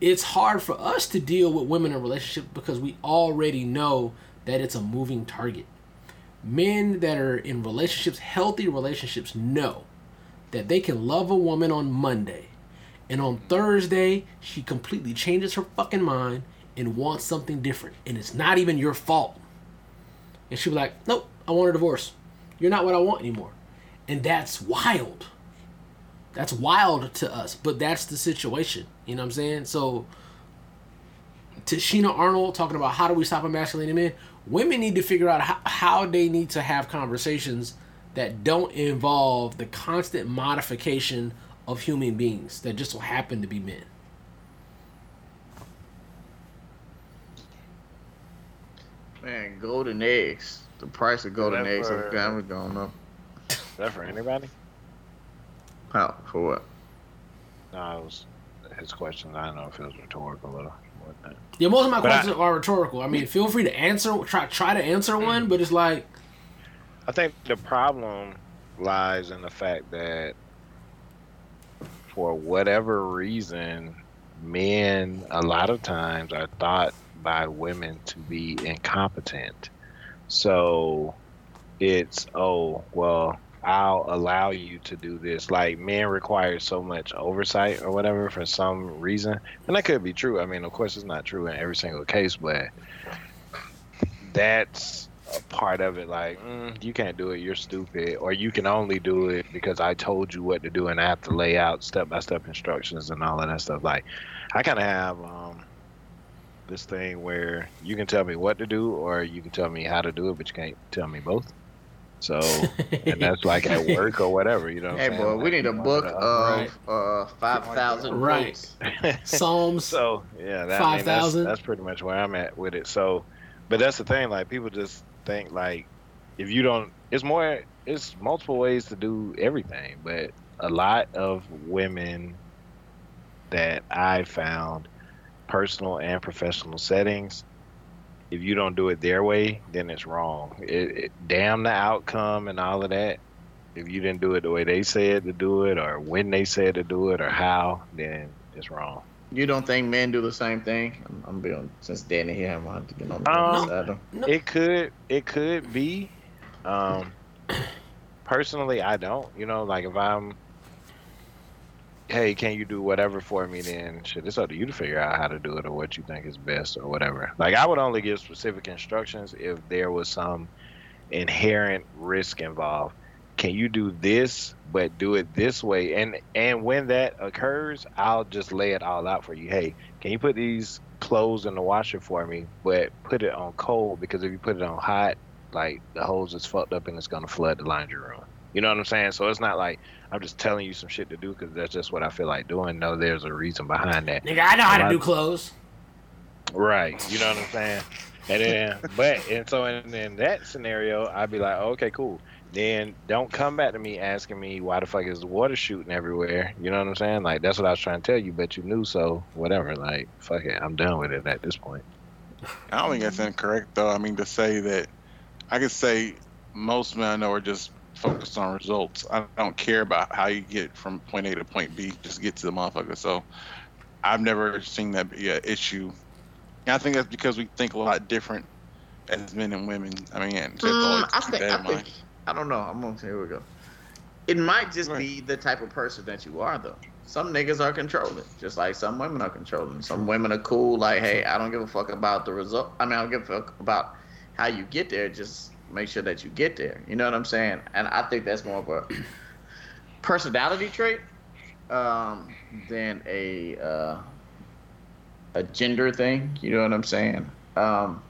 it's hard for us to deal with women in relationships because we already know that it's a moving target. Men that are in relationships, healthy relationships, know that they can love a woman on Monday. And on Thursday, she completely changes her fucking mind and wants something different. And it's not even your fault. And she'll be like, nope, I want a divorce. You're not what I want anymore. And that's wild. That's wild to us, but that's the situation. You know what I'm saying? So, Tichina Arnold talking about how do we stop emasculating men? Women need to figure out how, how they need to have conversations that don't involve the constant modification of human beings that just happen to be men. Man, golden eggs. The price of golden Whatever. eggs have gone going up. Is that for anybody? How? For what? No, it was his questions. I don't know if it was rhetorical or whatnot. Yeah, most of my But I- questions are rhetorical. I mean, feel free to answer, try try to answer mm-hmm. one, but it's like, I think the problem lies in the fact that for whatever reason, men a lot of times are thought by women to be incompetent. So it's, oh, well, I'll allow you to do this. Like men require so much oversight or whatever for some reason. And that could be true. I mean, of course, it's not true in every single case, but that's a part of it. Like, mm, you can't do it. You're stupid. Or you can only do it because I told you what to do and I have to lay out step by step instructions and all of that stuff. Like, I kind of have um, this thing where you can tell me what to do or you can tell me how to do it, but you can't tell me both. So, (laughs) and that's like at work or whatever, you know. Hey, I'm boy, we need a book the other. of uh, 5,000 Right. (laughs) Psalms. So yeah, that, I mean, that's, that's pretty much where I'm at with it. So, but that's the thing. Like people just think like if you don't, it's more, it's multiple ways to do everything. But a lot of women that I found, personal and professional settings, if you don't do it their way, then it's wrong. It, it, damn the outcome and all of that. If you didn't do it the way they said to do it, or when they said to do it, or how, then it's wrong. You don't think men do the same thing? I'm, I'm being since Danny here, I'm gonna have to get on the Um, side of him. It could it could be. Um (coughs) personally I don't. You know, like if I'm hey, can you do whatever for me then shit, it's up to you to figure out how to do it or what you think is best or whatever. Like I would only give specific instructions if there was some inherent risk involved. Can you do this but do it this way? And and when that occurs, I'll just lay it all out for you. Hey, can you put these clothes in the washer for me, but put it on cold because if you put it on hot, like the hose is fucked up and it's gonna flood the laundry room. You know what I'm saying? So it's not like I'm just telling you some shit to do because that's just what I feel like doing. No, there's a reason behind that. Nigga, I know how to Right. do clothes. Right. You know what I'm saying? And then, but and so in, in that scenario, I'd be like, okay, cool. Then don't come back to me asking me why the fuck is the water shooting everywhere. You know what I'm saying? Like that's what I was trying to tell you, but you knew, so whatever. Like fuck it, I'm done with it at this point. I don't think that's incorrect though. I mean to say that I could say most men I know are just focused on results. I don't care about how you get from point A to point B. Just get to the motherfucker. So I've never seen that be an issue. And I think that's because we think a lot different as men and women. I mean, Mm, I think, I think. I don't know. I'm gonna here we go. It might just Right. be the type of person that you are, though. Some niggas are controlling, just like some women are controlling. Some women are cool, like, hey, I don't give a fuck about the result. I mean, I don't give a fuck about how you get there. Just make sure that you get there. You know what I'm saying? And I think that's more of a personality trait um, than a uh, a gender thing. You know what I'm saying? Um,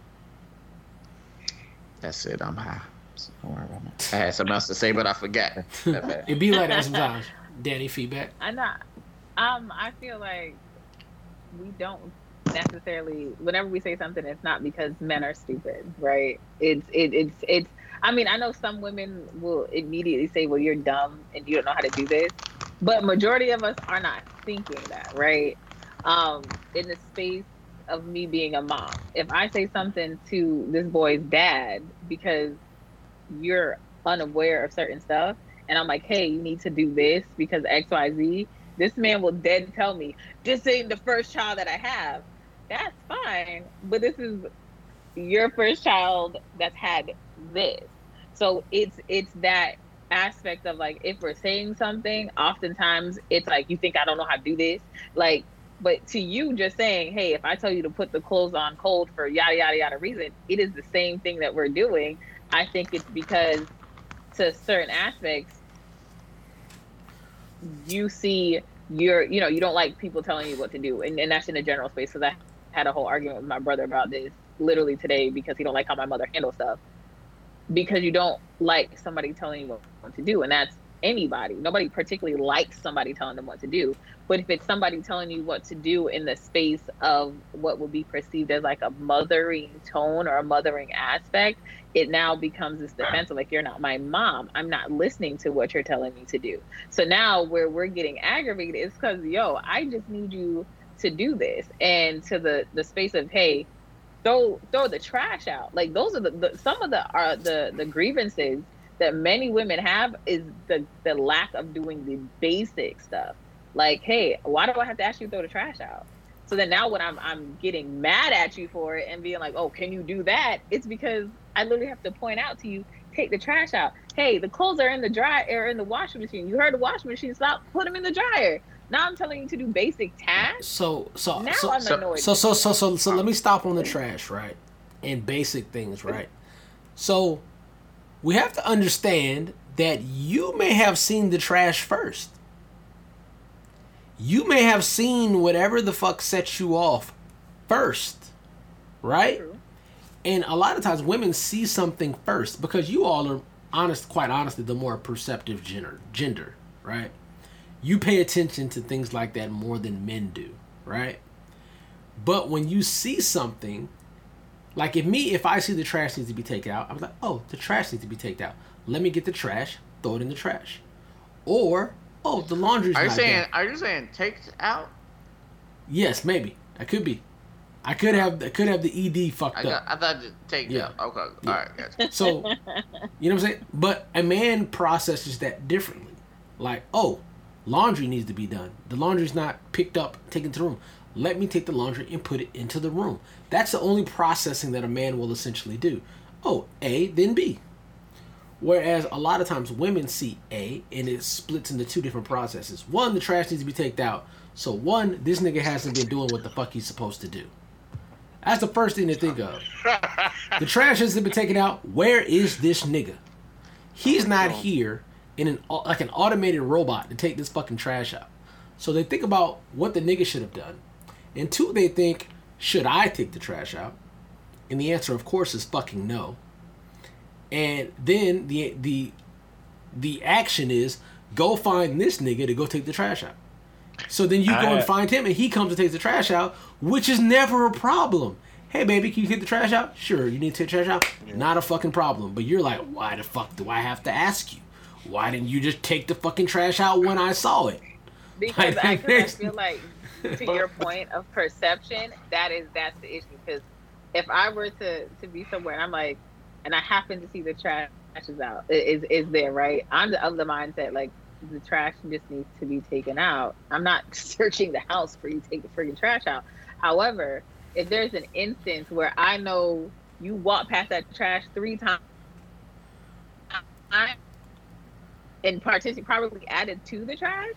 that's it. I'm high. So don't worry about it. I had something else to say, but I forgot. That (laughs) bad. It be like that sometimes. Danny, feedback. I not. Um, I feel like we don't necessarily. Whenever we say something, it's not because men are stupid, right? It's it, it's it's. I mean, I know some women will immediately say, "Well, you're dumb and you don't know how to do this," but majority of us are not thinking that, right? Um, in the space of me being a mom, if I say something to this boy's dad because you're unaware of certain stuff, and I'm like, hey, you need to do this because XYZ, this man will dead tell me, this ain't the first child that I have. That's fine. But this is your first child that's had this. So it's it's that aspect of like if we're saying something, oftentimes it's like you think I don't know how to do this. Like but to you just saying, hey, if I tell you to put the clothes on cold for yada yada yada reason, it is the same thing that we're doing. I think it's because to certain aspects you see you're you know you don't like people telling you what to do and, and that's in a general space because i had a whole argument with my brother about this literally today because he don't like how my mother handles stuff. Because you don't like somebody telling you what, to do and that's anybody. Nobody particularly likes somebody telling them what to do. But if it's somebody telling you what to do in the space of what will be perceived as like a mothering tone or a mothering aspect it now becomes this defensive like you're not my mom. I'm not listening to what you're telling me to do. So now where we're getting aggravated is because yo i just need you to do this and to the the space of hey throw throw the trash out. Like those are the, the some of the are the the grievances that many women have is the the lack of doing the basic stuff. Like hey why do i have to ask you to throw the trash out? So then now when i'm i'm getting mad at you for it and being like oh can you do that? It's because i literally have to point out to you take the trash out. Hey the clothes are in the dry or in the washing machine. You heard the washing machine stop put them in the dryer now i'm telling you to do basic tasks So so now so, i'm so- annoyed so so so so so let me stop on the trash, right? And basic things, right? So we have to understand that you may have seen the trash first. You may have seen whatever the fuck sets you off first, right? True. And a lot of times women see something first because you all are honest, quite honestly, the more perceptive gender, gender, right? You pay attention to things like that more than men do, right? But when you see something, like if me, if I see the trash needs to be taken out, I'm like, oh, the trash needs to be taken out. Let me get the trash, throw it in the trash. Or, oh, the laundry's Are you saying? done. Are you saying take out? Yes, maybe. I could be. I could have I could have the ED fucked I up. I thought you take Yeah. out. Okay. Yeah. All right. Gotcha. So, you know what I'm saying? But a man processes that differently. Like, oh, laundry needs to be done. The laundry's not picked up, taken to the room. Let me take the laundry and put it into the room. That's the only processing that a man will essentially do. Oh, A, then B. Whereas a lot of times women see A and it splits into two different processes. One, the trash needs to be taken out. So one, this nigga hasn't been doing what the fuck he's supposed to do. That's the first thing to think of. The trash hasn't been taken out. Where is this nigga? He's not here in an like an automated robot to take this fucking trash out. So they think about what the nigga should have done. And two, they think, should I take the trash out? And the answer, of course, is fucking no. And then the the the action is go find this nigga to go take the trash out. So then you go and find him, and he comes and takes the trash out, which is never a problem. Hey, baby, can you take the trash out? Sure, you need to take the trash out. Not a fucking problem. But you're like, why the fuck do I have to ask you? Why didn't you just take the fucking trash out when I saw it? because Like, I, I feel like to your (laughs) point of perception that is that's the issue. Because if i were to to be somewhere and i'm like and i happen to see the trash is out is is there right? I'm the, of the mindset like the trash just needs to be taken out. I'm not (laughs) searching the house for you to take the freaking trash out. However if there's an instance where i know you walk past that trash three times and partition probably added to the trash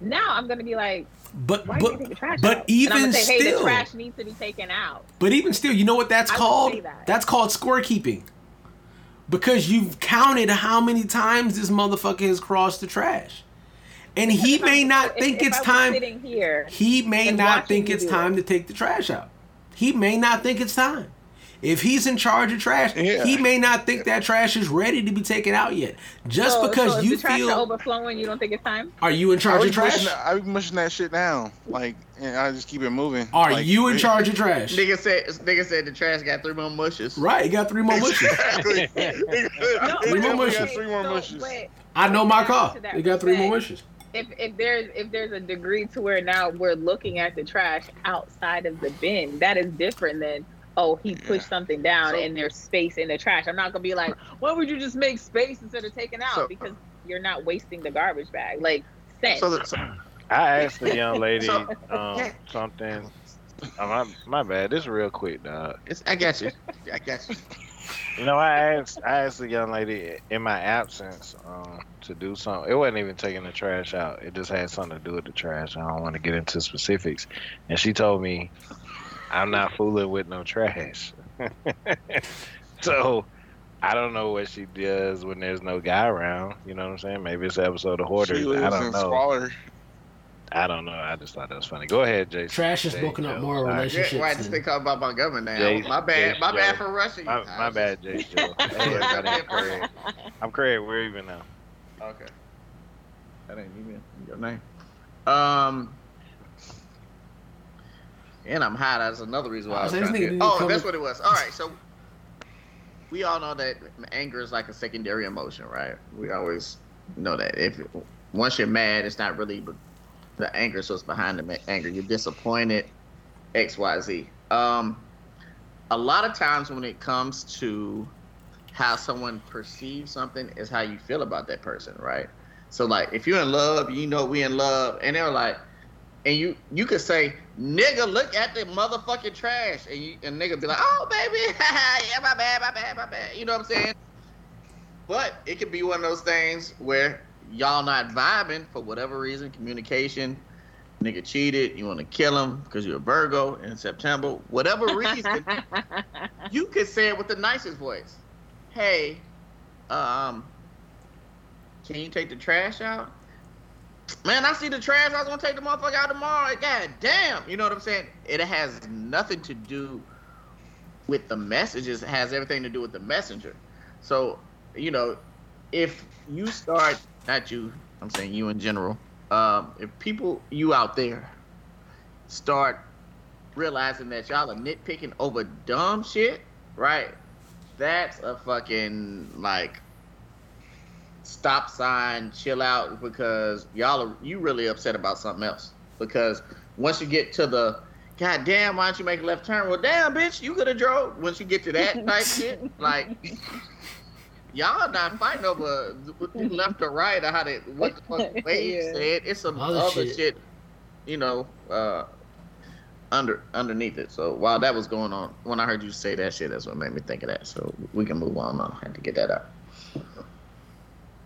now i'm gonna be like But why but you take the trash but out? even and I'm gonna say, hey, still- the trash needs to be taken out. But even still, you know what that's I called? that. That's called scorekeeping. Because you've counted how many times this motherfucker has crossed the trash. And he may I'm- not if- think if it's time. Sitting here, He may not think it's time it. to take the trash out. He may not think it's time. If he's in charge of trash, Yeah. he may not think that trash is ready to be taken out yet. Just so, because so you the trash feel, overflowing, you don't think it's time? are you in charge of trash? that- I be mushing that shit down, like, and I just keep it moving. Are Like, you in it- charge of trash? Nigga said. Nigga said the trash got three more mushes. Right, you got three more mushes. (laughs) Exactly. (laughs) No, Three more Definitely mushes. got three more so, mushes. but I know my Back car. to that They got three more respect. mushes. if if there's if there's a degree to where now we're looking at the trash outside of the bin, that is different than oh he pushed Yeah. something down So- and there's space in the trash. I'm not gonna be like, why would you just make space instead of taking out? So- because you're not wasting the garbage bag. Like sense. So, the, so I asked the young lady So- um, something. Oh, my, my bad. This is real quick, dog. it's, I got you. I got you. You know, I asked I asked the young lady in my absence um, to do something. It wasn't even taking the trash out. It just had something to do with the trash. I don't want to get into specifics. And she told me, "I'm not fooling with no trash." (laughs) so I don't know what she does when there's no guy around. You know what I'm saying? Maybe it's an episode of Hoarders. She I don't in know. squalor. I don't know. I just thought that was funny. Go ahead, Jason. Trash is booking up more All right. relationships. Yeah, why this than- thing called about my government now? Jay- my bad. Jay my bad Joe. for rushing you. My, my bad, Jay Joe. (laughs) Hey, I'm Craig. I'm Craig. We're even now. Okay. That ain't even your name. Um. And I'm high. That's another reason why I Oh, was so to Oh, that's what it was. All right, so we all know that anger is like a secondary emotion, right? We always know that. If once you're mad, it's not really the anger, so it's behind the anger. You're disappointed, X, Y, Z. Um, a lot of times when it comes to how someone perceives something is how you feel about that person, right? So like if you're in love, you know we in love, and they're like, and you you could say, nigga, look at the motherfucking trash, and you and nigga be like, oh baby, (laughs) yeah, my bad, my bad, my bad. You know what I'm saying? But it could be one of those things where y'all not vibing for whatever reason, communication. Nigga cheated, you want to kill him because you're a Virgo in September. Whatever (laughs) reason, you could say it with the nicest voice. Hey, um, can you take the trash out? Man, I see the trash. I was gonna take the motherfucker out tomorrow. God damn, you know what I'm saying? It has nothing to do with the messages. It has everything to do with the messenger. So, you know, if you start, not you, I'm saying you in general. Um, if people, you out there, start realizing that y'all are nitpicking over dumb shit, right? That's a fucking like stop sign, chill out because y'all are you really upset about something else. Because once you get to the God damn, why don't you make a left turn? Well damn bitch, you could have drove once you get to that (laughs) type shit, like y'all not fighting over left or right or how they what the fuck (laughs) Wade Yeah. said. It's some Other other, shit. shit. you know, uh under underneath it. So while that was going on, when I heard you say that shit, that's what made me think of that. So we can move on now. I had to get that out.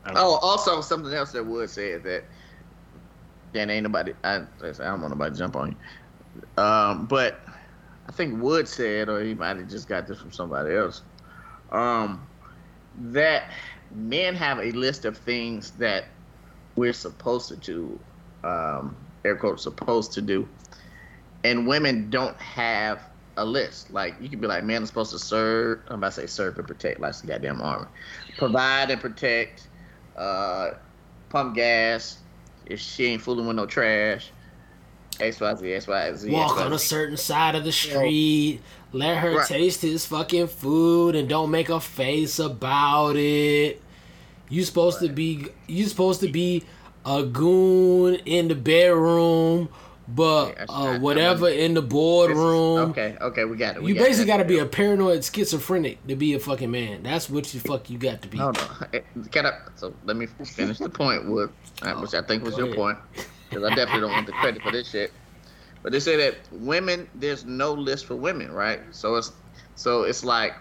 Oh, also something else that Wood said that then ain't nobody. I, I don't want nobody to jump on you. Um, but I think Wood said, or he might have just got this from somebody else, um, that men have a list of things that we're supposed to do, um, air quotes, supposed to do, and women don't have a list. Like you could be like, man, I'm supposed to serve. I'm about to say serve and protect, like the goddamn army, provide and protect, uh, pump gas. If she ain't fooling with no trash, X Y Z X Y Z. Walk on a certain side of the street. Let her Right. taste his fucking food and don't make a face about it. You supposed to be you supposed to be a goon in the bedroom, but uh, whatever in the boardroom. Okay, okay, we got it. We You got basically got to be a paranoid schizophrenic to be a fucking man. That's what the fuck you got to be. Hold on. Can I, so let me finish the point, Wood, uh, which I think was your ahead. point, because I definitely don't want the credit for this shit. But they say that women, there's no list for women, right? So it's so it's like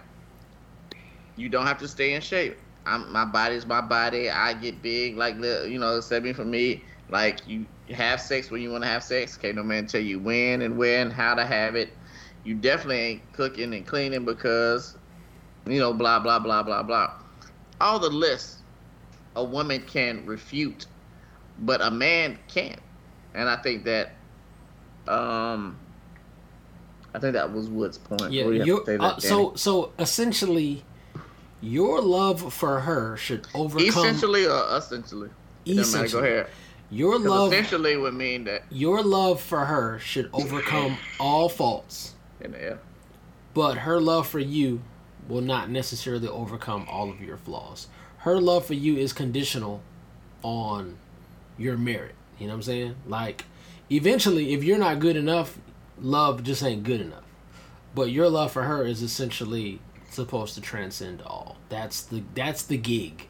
you don't have to stay in shape. I'm my body's my body. I get big, like the you know, same me for me. Like you have sex when you want to have sex. Okay, no man tell you when and where and how to have it. You definitely ain't cooking and cleaning because you know, blah blah blah blah blah. All the lists a woman can refute, but a man can't. And I think that, um, I think that was Wood's point. Yeah, you have you to say to uh, so so essentially, your love for her should overcome. essentially or essentially, matter. Go ahead. Your love, essentially would mean that your love for her should (laughs) overcome all faults, the but her love for you will not necessarily overcome all of your flaws. Her love for you is conditional on your merit. You know what I'm saying? Like, eventually, if you're not good enough, love just ain't good enough. But your love for her is essentially supposed to transcend all. That's the that's the gig.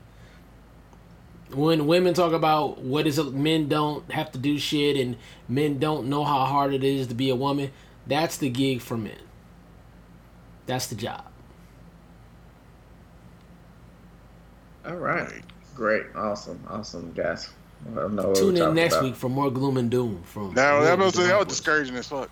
When women talk about what is it, men don't have to do shit and men don't know how hard it is to be a woman, that's the gig for men. That's the job. All right. Great. Awesome. Awesome, guys. I know Tune in next about. week for more gloom and doom from. That, that, was, that was discouraging as fuck.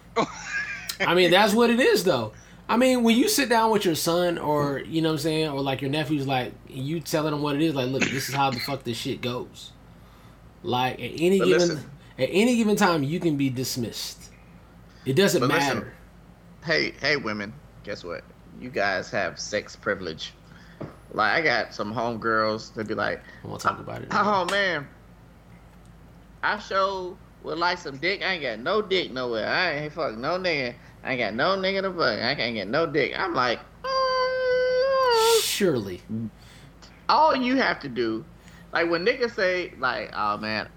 I mean, that's what it is, though. (laughs) I mean, when you sit down with your son, or you know what I'm saying, or like your nephew's, like you telling them what it is, like, look, this is how the fuck this shit goes. Like at any But given listen. at any given time, you can be dismissed. It doesn't But listen, matter. Hey, hey, women, guess what? You guys have sex privilege. Like I got some homegirls that be like, to talk about it. oh man, I show would like some dick. I ain't got no dick nowhere. I ain't fuck no nigga. I ain't got no nigga to fuck. I can't get no dick. I'm like, Surely, all you have to do, like when niggas say like, oh man,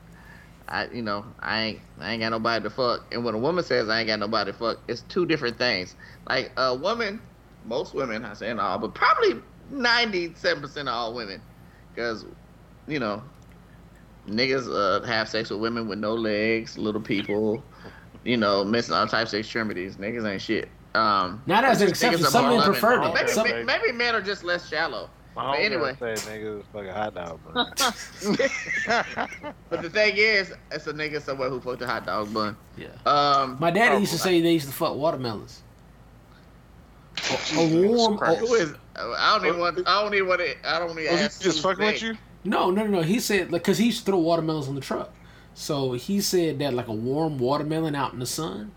I you know I ain't I ain't got nobody to fuck, and when a woman says I ain't got nobody to fuck, it's two different things. Like a woman, most women, I saying all, but probably ninety seven percent of all women, because you know niggas uh, have sex with women with no legs, little people, you know, missing all types of extremities. Niggas ain't shit. Um, Not as an niggas exception. are Some more men prefer that. Maybe, Some- maybe, maybe men are just less shallow. My But anyway. say niggas is fucking hot dog, bro. (laughs) (laughs) But the thing is, it's a nigga somewhere who fucked a hot dog bun. Yeah. Um, My daddy used to oh, say they used to fuck watermelons. A, a warm. Christ. who is? I don't even want. I don't even want to. I don't even Was he ask. just who's fucking with you? No, no, no, no. He said like because he used to throw watermelons on the truck, so he said that like a warm watermelon out in the sun,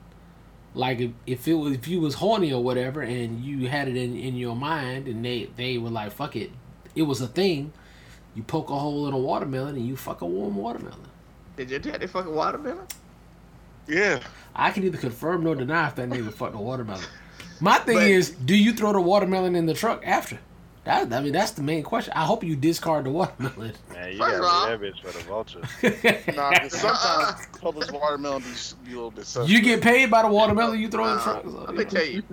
like if, if it was if you was horny or whatever, and you had it in in your mind, and they they were like fuck it, it was a thing. You poke a hole in a watermelon and you fuck a warm watermelon. Did your daddy fucking watermelon? Yeah. I can neither confirm nor deny if that nigga fucked a watermelon. My thing But- is, do you throw the watermelon in the truck after? That, I mean, that's the main question. I hope you discard the watermelon. Man, you First gotta of all- leave that bitch for the vultures. (laughs) Nah, 'cause sometimes Publix watermelon be, be a little bit suspect. you get paid by the watermelon you throw in the Uh, truck. so, let me tell you.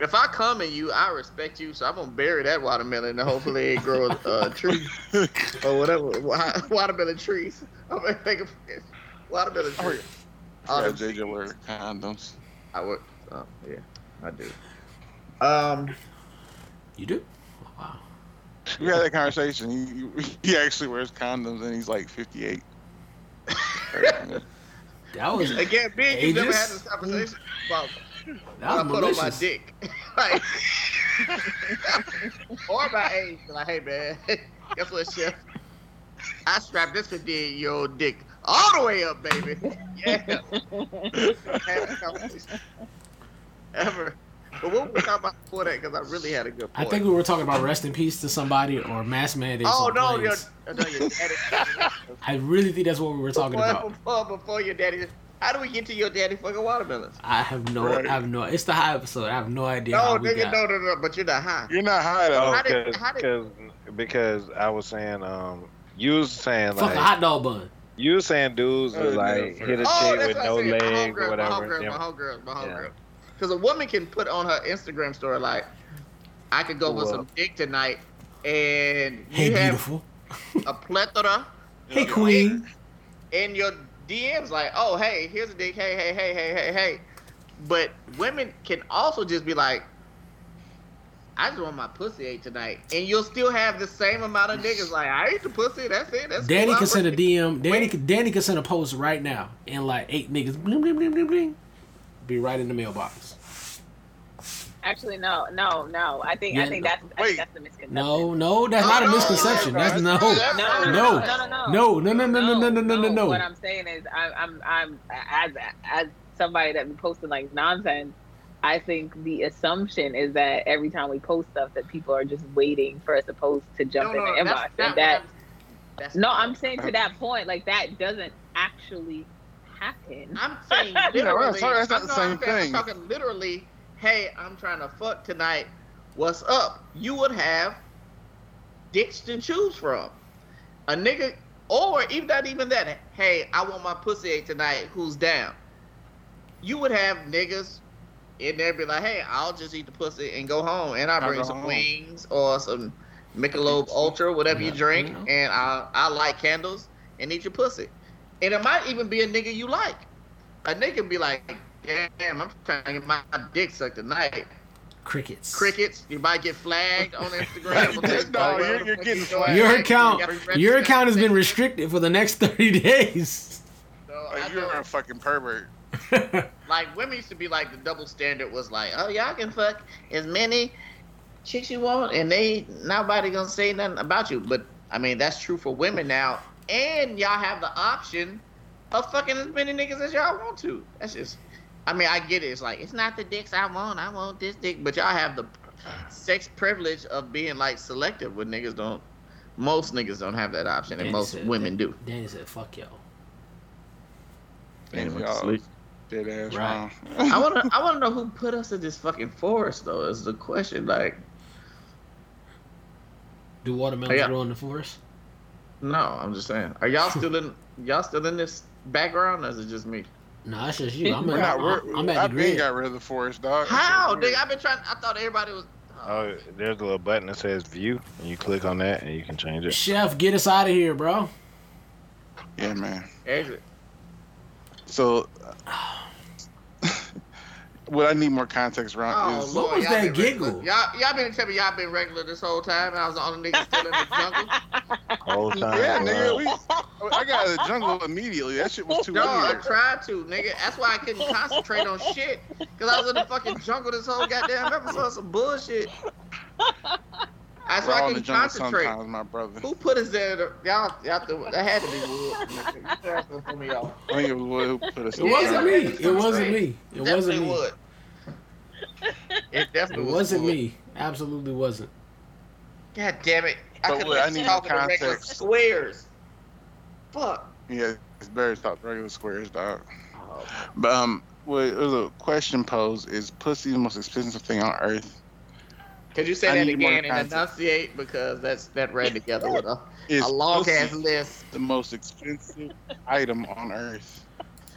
If I come in you, I respect you, so I'm gonna bury that watermelon and hopefully it grows (laughs) a tree or whatever watermelon trees. (laughs) I'm gonna make a watermelon Oh, tree. yeah. All Yeah, them- JJ wear condoms. I would. Oh, yeah, I do. Um, You do? Wow. We had that conversation. He, he, he actually wears condoms and he's like 58. (laughs) That was that again, me and you never had this conversation about was what I put on my dick. (laughs) like, (laughs) or my age. Like, hey man, guess what, chef? I strapped this 58 year old dick all the way up, baby. Yeah. Had that conversation. Ever. But what were we talking about before that? Because I really had a good I think we were talking about rest in peace to somebody or mass mandates. Oh no, your, no, your daddy. (laughs) I really think that's what we were talking before, about. Before, before your daddy. How do we get to your daddy fucking watermelons? I have no, Right. I have no. It's the high episode. I have no idea. how No, we nigga, got- no, no, no. But you're not high. You're not high though. Oh, How did- cause, how did- 'cause- because I was saying, um, you was saying Fuck like, a hot dog bun. you were saying dudes Oh, was like hit a Oh, chick that's with what no I said. My legs homegirl, or my whatever. homegirl, then- my homegirl, my Yeah. Homegirl. Because a woman can put on her Instagram story like, I could go oh, with some dick tonight, and you Hey, have beautiful. a plethora (laughs) Hey, queen. And your DMs like, oh, hey, here's a dick, hey, hey, hey, hey, hey, hey. But women can also just be like, I just want my pussy ate tonight, and you'll still have the same amount of niggas like, I ate the pussy, that's it, that's Danny cool, can I'm send a. DM. Danny, can- Danny can send a post right now, and like eight niggas, bling bling bling bling bling, be right in the mailbox. Actually, no, no, no. I think Yeah, I think that's I think that's the misconception. No, no, that's not a misconception. no, That's no, no, no, no, no, no, no, no, no, no, no, no, no, no, no, no, no. What I'm saying is, I'm, I'm, I'm as as somebody that be posting like nonsense. I think the assumption is that every time we post stuff, that people are just waiting for us to post to jump No, no, in the inbox, not and that what That's no, I'm saying to that point, like that doesn't actually happen. I'm (laughs) saying No, literally. that's not- that's not I'm the same thing. I'm talking literally. Hey, I'm trying to fuck tonight. What's up? You would have dicks to choose from. A nigga, or even not even that. Hey, I want my pussy ate tonight. Who's down? You would have niggas in there be like, hey, I'll just eat the pussy and go home, and I I'll bring go some home. wings or some Michelob Ultra, whatever you drink, you know. and I I light candles and eat your pussy. And it might even be a nigga you like. A nigga be like, damn, I'm trying to get my dick sucked tonight. Crickets. Crickets, you might get flagged on Instagram. (laughs) No, you're- you're getting flagged. Your account, your account has been restricted for the next (laughs) thirty days. So Oh, you're a fucking pervert. (laughs) like women used to be like the double standard was like, oh y'all can fuck as many chicks you want, and they nobody gonna say nothing about you. But I mean that's true for women now, and y'all have the option of fucking as many niggas as y'all want to. That's just, I mean I get it. It's like it's not the dicks I want. I want this dick, but y'all have the sex privilege of being like selective when niggas don't. Most niggas don't have that option, and Danny most said- women do. Danny said, "Fuck y'all." Danny went to sleep. dead ass Right. I wanna (laughs) I wanna know who put us in this fucking forest though. Is the question like? Do watermelons oh, Yeah. grow in the forest? No, I'm just saying. Are y'all (laughs) still in y'all still in this background, or is it just me? No, that's just you. (laughs) I'm, We're at, not, we're, I'm, I'm at I've the been grid. got rid of the forest, dog. How? That Nigga, I've been trying. I thought everybody was. Oh, there's a little button that says view, and you click on that, and you can change it. Chef, get us out of here, bro. Yeah, man. Exit. So, what I need more context around Oh is Lord, was that giggle? regular. Y'all y'all been telling me y'all been regular this whole time. and I was the only nigga still in the jungle. Whole (laughs) time. yeah, nigga. We, I got out of the jungle immediately. That shit was too No, I tried to, nigga. That's why I couldn't concentrate on shit. Cause I was in the fucking jungle this whole goddamn episode. Some bullshit. That's We're why I all in the couldn't jungle concentrate. sometimes, my brother. Who put us there? To, y'all, y'all, that had to be Wood. That's what threw me off. I think it was Wood who put us It wasn't me. It wasn't me. It wasn't Definitely me. Wood. It definitely It was wasn't Wood. me. Absolutely wasn't. God damn it! I But could Wood, I have need talking regular context. squares. Fuck. Yeah, it's better to talk regular squares, dog. But um, well, it was a question posed: Is pussy the most expensive thing on earth? Could you say I that again and enunciate because that's that ran together with a, (laughs) a long ass list. (laughs) the most expensive item on earth?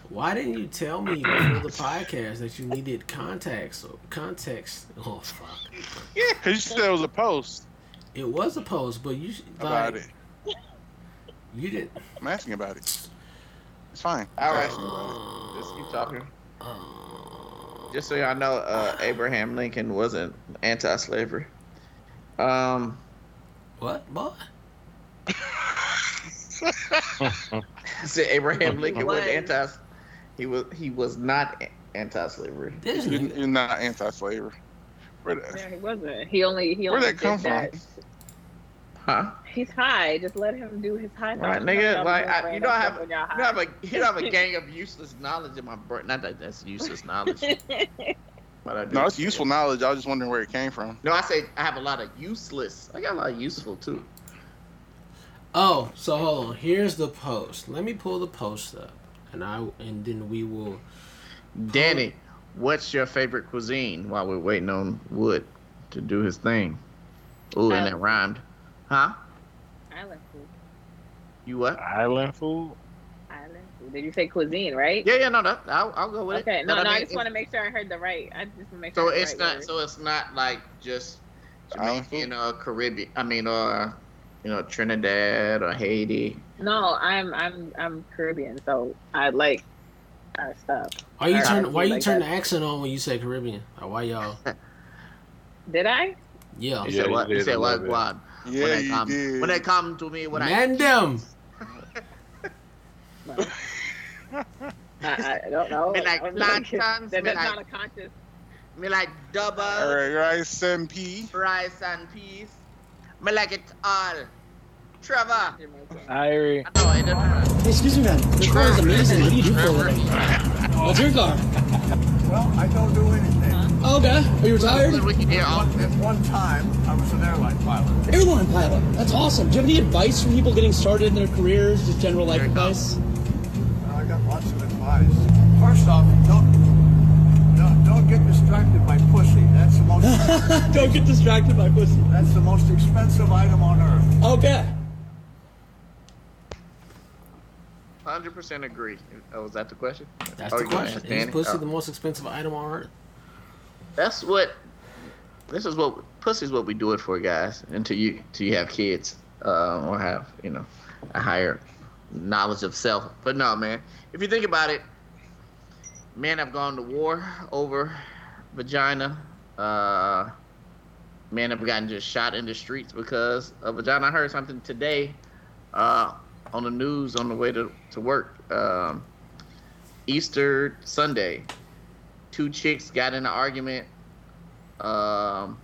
Why didn't you tell me before the podcast that you needed context? Or context. Oh fuck. Because you said it was a post It was a post, but you about like it. you didn't. I'm asking about it. It's fine. All right, Uh, let's keep talking. uh, Just so y'all know, uh, Abraham Lincoln wasn't anti-slavery. Um, what, boy? (laughs) I said Abraham (laughs) Lincoln was Was. anti. He was he was not anti-slavery. This You're, you're not anti-slavery. Where the, Yeah, he wasn't. He only he Where'd only that come did that. Huh? He's high. Just let him do his high. Right, thoughts. nigga. Don't Like, I, you know, I have, you when y'all have a, you have a gang of useless knowledge in my brain. Not that that's useless knowledge, (laughs) but I do. no, it's useful knowledge. I was just wondering where it came from. No, I say I have a lot of useless. I got a lot of useful too. Oh, so hold on. Here's the post. Let me pull the post up, and I and then we will. Danny, what's your favorite cuisine? While we're waiting on Wood to do his thing. Ooh, and that Um, rhymed. Huh? Island food. You what? Island food. Island food. Did you say cuisine, right? Yeah, yeah, no, that I'll, I'll go with it. Okay. No, no. I, mean, just want to make sure I heard the right. I just want to make So sure. I it's the not. word. So it's not like just Island Jamaican or Caribbean. I mean, or you know, Trinidad or Haiti. No, I'm I'm I'm Caribbean, so I like our stuff. Why you Alright, turn? Why you like turn that. the accent on when you say Caribbean? Or why y'all? Did I? Yeah. You Yeah, said what? You did said what? Little bit. Guad. Yeah, when they you come, did. When they come to me, when I Man, them. I, I don't know. Me like I plantains, that, me that's like- not a conscious. me like double All right, rice and pea. rice and peas. Me like it all. Trevor. Irie. I know it doesn't. Hey, excuse me, man. This car is amazing. What do you do for a living? What's your car? Well, I don't do anything. Oh, okay. Are you retired? We can hear all. At one time, I was an airline pilot. Airline pilot. That's awesome. Do you have any advice for people getting started in their careers? Just general life Here advice? Well, I got lots of advice. First off, don't don't, don't get distracted by pussy. That's the most (laughs) Don't get distracted by pussy. that's the most expensive item on earth. Okay. Hundred percent agree. Oh, was that the question? That's Oh, the question. ask Is pussy Oh. the most expensive item on earth? That's what. This is what pussy's what we do it for, guys. Until you, until you have kids, uh, or have you know, a higher knowledge of self. But no, man. If you think about it, men have gone to war over vagina. Uh, men have gotten just shot in the streets because of vagina. I heard something today, uh, on the news on the way to to work. Um, Easter Sunday. Two chicks got in an argument. Um,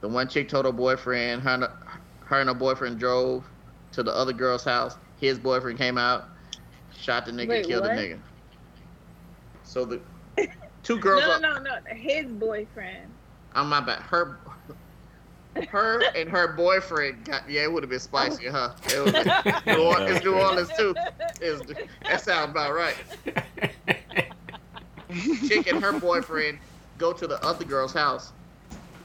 the one chick told her boyfriend, her, and- her and her boyfriend drove to the other girl's house. His boyfriend came out, shot the nigga, Wait, killed what? the nigga. So the (laughs) two girls. No, no, no, no. His boyfriend. I'm my bad. Her, her (laughs) and her boyfriend got. Yeah, it would have been spicy, huh? It (laughs) was New Orleans, it's New Orleans too. It was- that sounds about right. Chick and her boyfriend go to the other girl's house.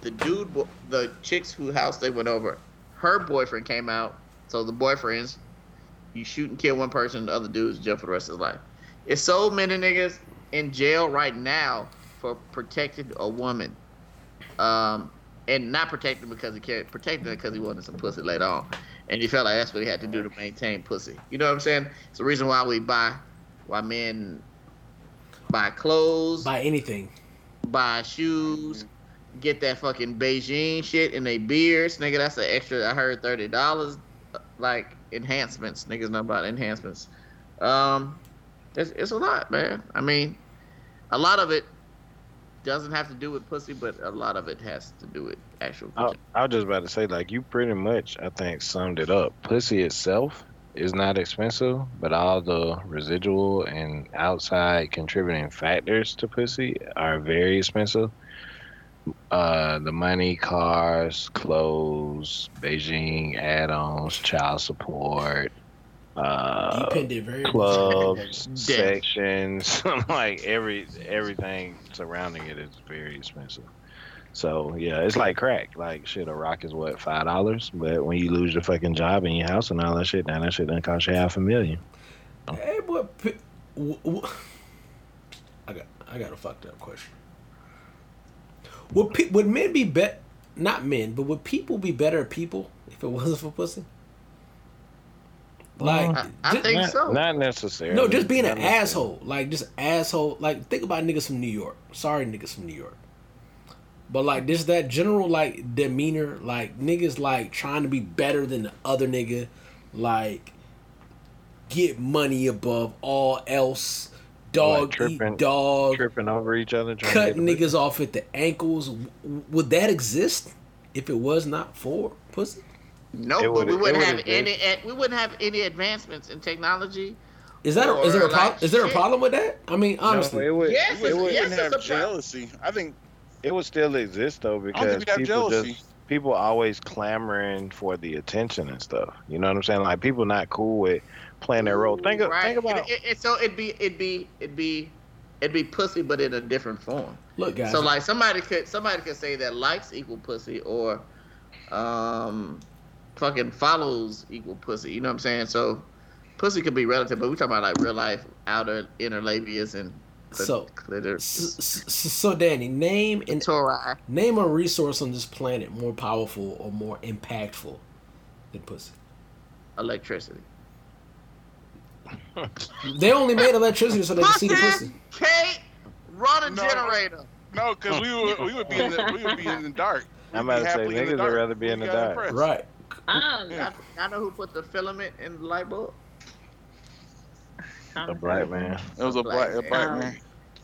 The dude, the chick's whose house they went over, her boyfriend came out. So the boyfriends, you shoot and kill one person, the other dude's jail for the rest of his life. It's so many niggas in jail right now for protecting a woman um, and not protecting because he cared, protected her because he wanted some pussy later on, and he felt like that's what he had to do to maintain pussy. You know what I'm saying? It's the reason why we buy, why men buy clothes, Buy anything. buy shoes, get that fucking Beijing shit in their beards, nigga. That's an extra. I heard thirty dollars, like enhancements. Niggas know about enhancements. Um, it's it's a lot, man. I mean, a lot of it doesn't have to do with pussy, but a lot of it has to do with actual. I, I was just about to say, like, you pretty much, I think, summed it up. Pussy itself is not expensive, but all the residual and outside contributing factors to pussy are very expensive. Uh, the money, cars, clothes, Beijing add-ons, child support, uh, clubs, (laughs) sections, (laughs) like every everything surrounding it is very expensive. So yeah, it's like crack. Like shit, a rock is what five dollars, but when you lose your fucking job and your house and all that shit, now that shit done cost you half a million. Hey, boy. P- w- w- I got, I got a fucked up question. Would pe- would men be bet? Not men, but would people be better people if it wasn't for pussy? Like, I, I ju- think Not, so. not necessarily. no, just being Not an necessarily. asshole. Like, just asshole. Like, think about niggas from New York. Sorry, niggas from New York. But like, this that general like demeanor, like niggas like trying to be better than the other nigga, like get money above all else. Dog Like tripping- eat dog. tripping over each other, trying cut to get the niggas off at the ankles. Would that exist if it was not for pussy? no, It but we wouldn't have exist. any. We wouldn't have any advancements in technology. Is that a, is there a Or, problem? like, is there a problem with that? I mean, No, honestly, it would. Yes, We it's- wouldn't yes, have it's a pro- jealousy. I think It would still exist though because think we'd have people jealousy. just people always clamoring for the attention and stuff. You know what I'm saying? Like people not cool with playing their role. Think, of, right. think about It, it, it- so it'd be it'd be it'd be it'd be pussy, but in a different form. look, guys. So like somebody could somebody could say that likes equal pussy or um fucking follows equal pussy. You know what I'm saying? So pussy could be relative, but we talking about like real life outer inner labias and clit- So- clitoris. S- s- so, Danny, name and Tori. name a resource on this planet more powerful or more impactful than pussy. electricity. (laughs) They only made electricity so they could see the pussy. (laughs) Kate, run a No. generator. no, because we would we would be in the we would be in the dark. I'm We'd about to say happily in the niggas would rather be in the dark. impressed. Right. Um, Yeah. I, I know who put the filament in the light bulb. A black man. It was a black a black man.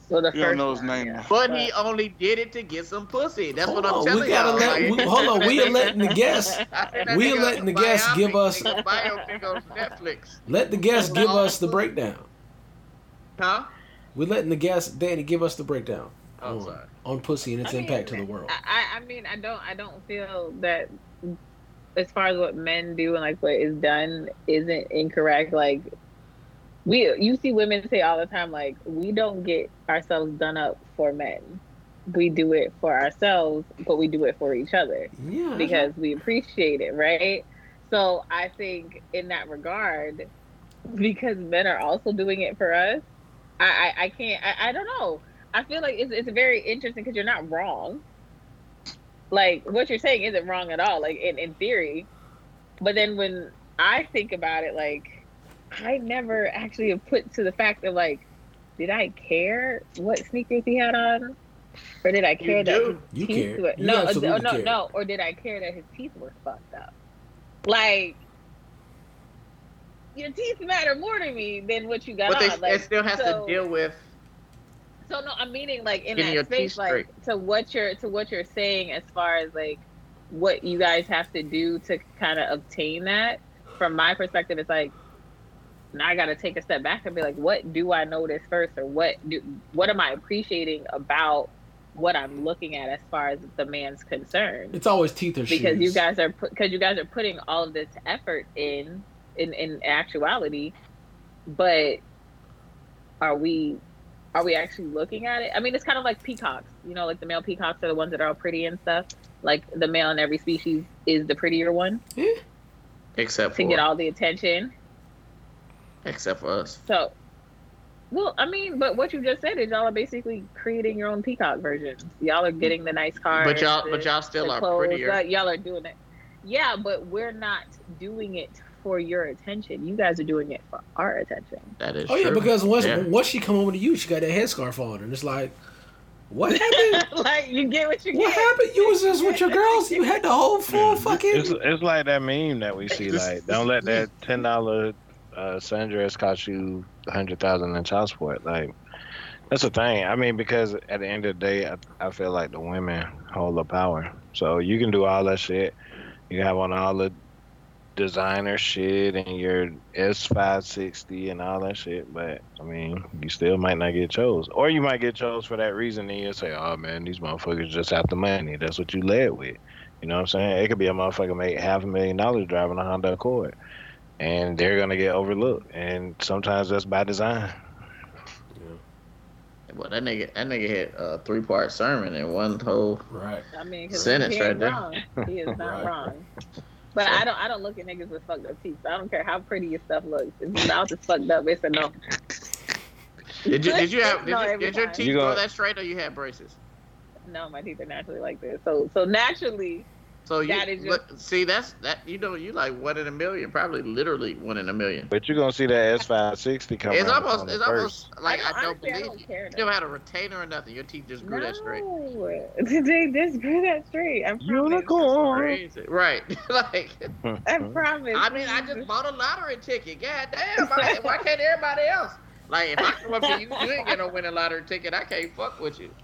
So the You don't know his name. yeah. But he only did it to get some pussy. That's Hold what I'm on, telling we gotta y'all. let like- we, hold on. We are letting the guests (laughs) I think that we are letting the guests give us- biopic on Netflix. let the guests give us the breakdown. Huh? We're letting the guests, Danny, give us the breakdown Oh, on, sorry. on pussy and its I mean, impact to the world. I, I mean, I don't, I don't feel that as far as what men do and like what is done isn't incorrect. Like we, you see women say all the time, like we don't get ourselves done up for men. We do it for ourselves, but we do it for each other Yeah, because we appreciate it, right? So I think in that regard, because men are also doing it for us, I I, I can't I, I don't know. I feel like it's it's very interesting because you're not wrong. Like what you're saying isn't wrong at all, like in, in theory. But then when I think about it, like I never actually have put to the fact of like, did I care what sneakers he had on? Or did I care that do. his You teeth cared. were You no, uh, no, cared. no, or did I care that his teeth were fucked up? Like your teeth matter more to me than what you got But they, on. Like, it still has so- to deal with. So no, I'm meaning like in that space, teeth like to what you're to what you're saying as far as like what you guys have to do to kind of obtain that. From my perspective, it's like now I got to take a step back and be like, what do I notice first, or what do what am I appreciating about what I'm looking at as far as the man's concerned? It's always teeth or because shoes. you guys are because you guys are putting all of this effort in in in actuality. But are we are we actually looking at it? I mean it's kind of like peacocks you know like the male peacocks are the ones that are all pretty and stuff. Like the male in every species is the prettier one Except to for get all the attention except for us. so well i mean but what you just said is y'all are basically creating your own peacock versions y'all are getting the nice cars But y'all, the- but y'all still are clothes, prettier. y'all are doing it. Yeah, but we're not doing it for your attention. You guys are doing it for our attention. That is Oh yeah, because once Yeah. once she come over to you, she got that headscarf on, and it's like, what happened? (laughs) like you get what you what get. What happened? You was just with your girls. You had the whole full fucking. It's, it's like that meme that we see. (laughs) Like, don't let that ten dollar uh, sundress cost you a hundred thousand in child support. Like, that's the thing. I mean, because at the end of the day, I, I feel like the women hold the power. So you can do all that shit. You have on all the designer shit and your S five sixty and all that shit. But I mean, you still might not get chose, or you might get chose for that reason. And you say, "Oh man, these motherfuckers just have the money." That's what you led with. You know what I'm saying? It could be a motherfucker make half a million dollars driving a Honda Accord, and they're gonna get overlooked. And sometimes that's by design. Well, that nigga, that nigga hit a three part sermon in one whole. Right. I mean, 'cause Sentence he ain't right there. wrong. He is not Right. wrong. But I don't. I don't look at niggas with fucked up teeth. I don't care how pretty your stuff looks. If your mouth is fucked up, it's a no. Did you did you have did, (laughs) No, you, did your teeth You grow that straight or you had braces? No, my teeth are naturally like this. So, so naturally, So you That is look, see that's that you know you like one in a million, probably literally one in a million. But you're gonna see that S five sixty come It's around almost on the it's first. almost like I don't believe I don't you. care. You never had a retainer or nothing. Your teeth just grew that straight. No, (laughs) they just grew that straight. I'm Unicorn. Crazy. Right. (laughs) like I promise. I mean I just bought a lottery ticket. God damn, why, why can't everybody else? Like if I come up to you, you ain't gonna win a lottery ticket. I can't fuck with you.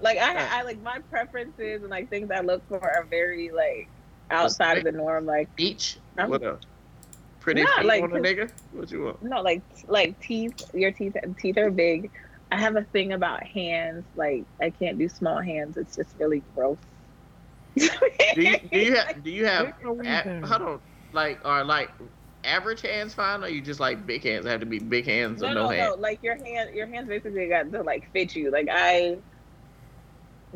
Like I, I like my preferences and like things I look for are very like outside of the norm. Like Beach. I'm- What a pretty Nah, feet like, on a nigga. What you want? no, like like teeth. Your teeth teeth are big. I have a thing about hands. Like I can't do small hands. It's just really gross. Do you do you have (laughs) do you have a, hold on like are like average hands fine or you just like big hands? Have to be big hands no, or no, no, no. hands. Like your hand, your hands basically got to like fit you. Like I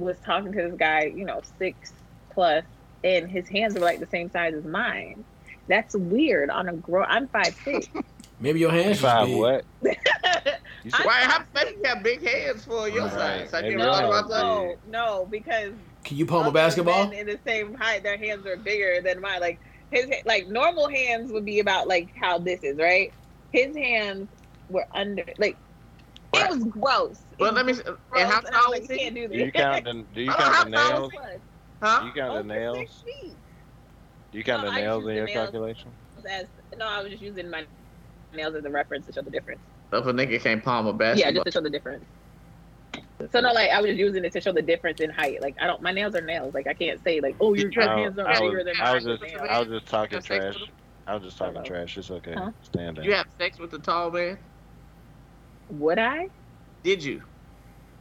was talking to this guy, you know, six plus, and his hands were like the same size as mine. That's weird. On a grow, I'm five six. (laughs) Maybe your hands just Five big. what? (laughs) You said, I'm Why? How five you have big hands for your Right. size? Have you Maybe ever right. thought no, about that? no, no, because Can you palm a other basketball? men in the same height, their hands are bigger than mine. Like his, ha- like normal hands would be about like how this is, right? His hands were under, like it was gross. Well, It let me. was And how and was tall like, is you he? can't do do you this. count the Do you (laughs) count the nails? is Plus, Do you count the nails? Do you count No, the I nails use in the your nails. calculation? As, no, I was just using my nails as a reference to show the difference. If a nigga can't palm a Yeah, just to show the difference. So no, like I was just using it to show the difference in height. Like I don't, my nails are nails. Like I can't say like, oh, your I, hands are I bigger was, than I was just, Nails. I was just talking trash. I was just talking trash. It's okay. Huh? Stand Did down. you have sex with the tall man? Would I? Did you?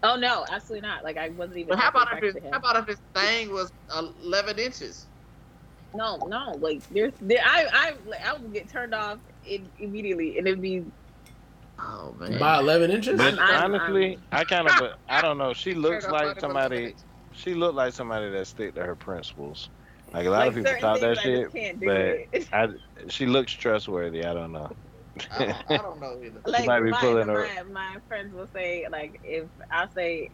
Oh no, absolutely not. Like I wasn't even. But how about if his back to him. how about if his thing was eleven inches? No, no. Like there's, there, I, I, like, I would get turned off in, immediately, and it'd be. Oh man. By 11 inches? But I'm- I'm- honestly, i kind of, (laughs) I don't know. She looks like somebody. She looked like somebody that stick to her principles. Like a lot like of people certain thought that I shit, just can't do but. I, she looks trustworthy. I don't know. I don't, I don't know either. (laughs) like might be my, pulling my, her- my friends will say like if I say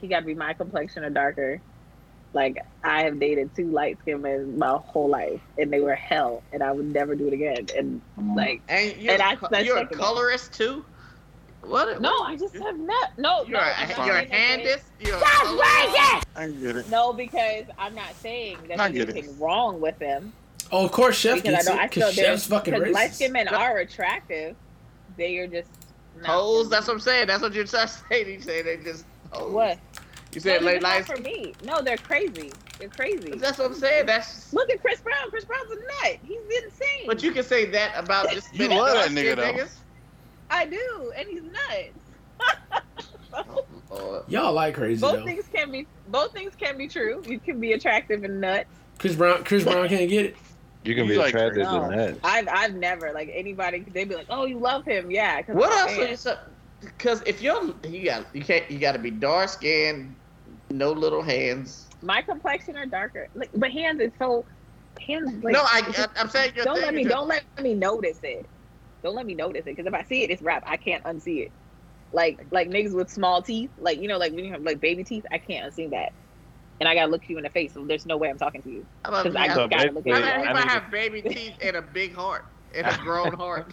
he got to be my complexion or darker. Like I have dated two light skinned men my whole life, and they were hell, and I would never do it again. And mm. like, And you're, And I- a co- you're a second. colorist too. What? no, I just have not. No, You're no, a, I'm not you're a saying that they- handist. You're a colorist? I get it. No, because I'm not saying that there's get it. anything wrong with them. Oh, of course, Chef because gets I know I it still because Chef's fucking because light skinned men are attractive. They are just not Hoes, that's what I'm saying. That's what you're (laughs) trying to. You say they just hoes. what. You said no, late they're lights. not for me. No, they're crazy. They're crazy. That's what I'm saying. That's. Look at Chris Brown. Chris Brown's a nut. He's insane. But you can say that about just You love that nigga, though. niggas. I do, and he's nuts. Oh, Y'all like crazy both though. things can be both things can be true. You can be attractive and nuts. Chris Brown, Chris Brown can't get it. You can be like attracted No, to that. I've I've never like anybody. They'd be like, "Oh, you love him, yeah." 'cause What I'm else? fan. Are you so, because if you're you got you can't you got to be dark skinned, no little hands. My complexion are darker, like, but hands is so hands. Like, no, I, I I'm saying your don't let me don't let me notice it. Don't let me notice it because if I see it, it's rap. I can't unsee it. Like like niggas with small teeth, like you know, like when you have like baby teeth, I can't unsee that. And I gotta look you in the face, so there's no way I'm talking to you. I love Because I, I gotta look basically, I at mean, you. he I might need have baby teeth and a big heart and a (laughs) grown heart.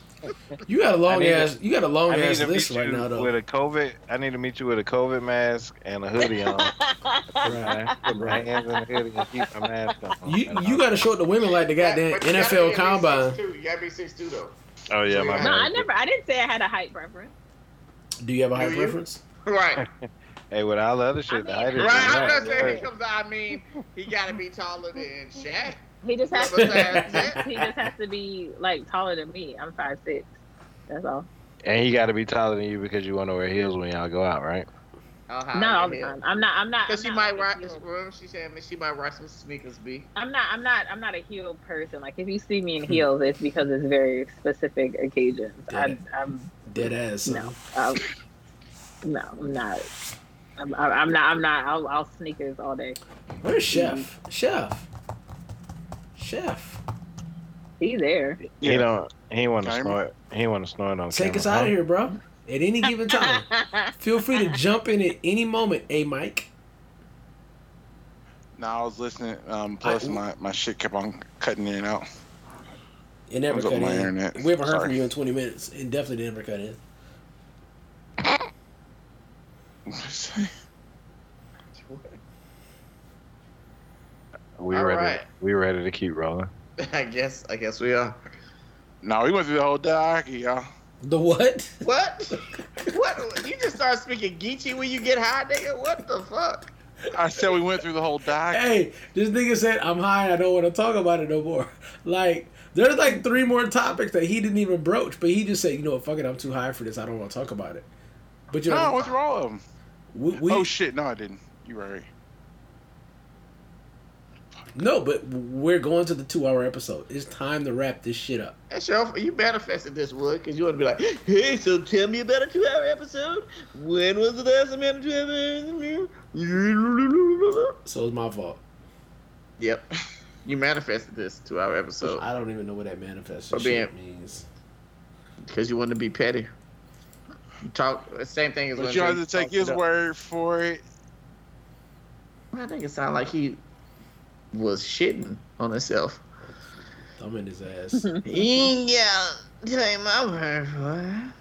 You got a long need ass. You got a long I ass list right now though. with a COVID. I need to meet you with a COVID mask and a hoodie on. (laughs) Right. Put my hands in the hoodie and keep my mask on. You you got to show it to women like the goddamn But you gotta NFL combine. least 6'2". You gotta be six two though. Oh yeah, my No, no, I never. I didn't say I had a height preference. Do you have a height preference? Right. (laughs) Hey, with all the other shit, the I height mean- is Right. I'm right. just saying he comes out. I mean, he gotta be taller than Shaq. He just has That's what I'm saying. to. (laughs) he just has to be like taller than me. I'm five six. That's all. And he got to be taller than you because you want to wear heels when y'all go out, right? I'll Not all the head. time. I'm not. I'm not. Cause she might rock. heel- Well, she said she might rock some sneakers. B. I'm not. I'm not. I'm not a heel person. Like if you see me in heels, it's because it's very specific occasions. I, I'm Dead ass. son. no. Um, no, I'm not. I'm, I'm not. I'm not. I'll, I'll sneakers all day. Where's Chef? Chef. Chef. He there. He don't. He want to snort. He want to snort on Take camera. us out of here, bro. At any given time. (laughs) Feel free to jump in at any moment, a Mike. No, I was listening. Um, plus, I- my, my shit kept on cutting in and out. It never cut in. internet? We haven't heard from you in 20 minutes. It definitely never cut in. (laughs) We All ready. right. We ready to keep rolling. (laughs) I guess. I guess we are. no, we went through the whole doc, y'all. The what? What? (laughs) what? You just start speaking Geechee when you get high, nigga? What the fuck? I said we went through the whole doc. Hey, this nigga said, I'm high. I don't want to talk about it no more. Like, there's like three more topics that he didn't even broach, but he just said, you know what, fuck it, I'm too high for this. I don't want to talk about it. But you no, I know, went through all of them. We, we oh shit, no, I didn't. You right. no, but we're going to the two hour episode. It's time to wrap this shit up. That's your, you manifested this wood because you want to be like, hey, so tell me about a two hour episode. When was the last time you had a two hour episode? So it's my fault. Yep. (laughs) You manifested this two hour episode I don't even know what that manifest shit being- means. because you want to be petty. You talk, the same thing as But when you have to take his word for it. I think it sounded like he was shitting on himself. I'm in his ass. (laughs) yeah, take my word for it.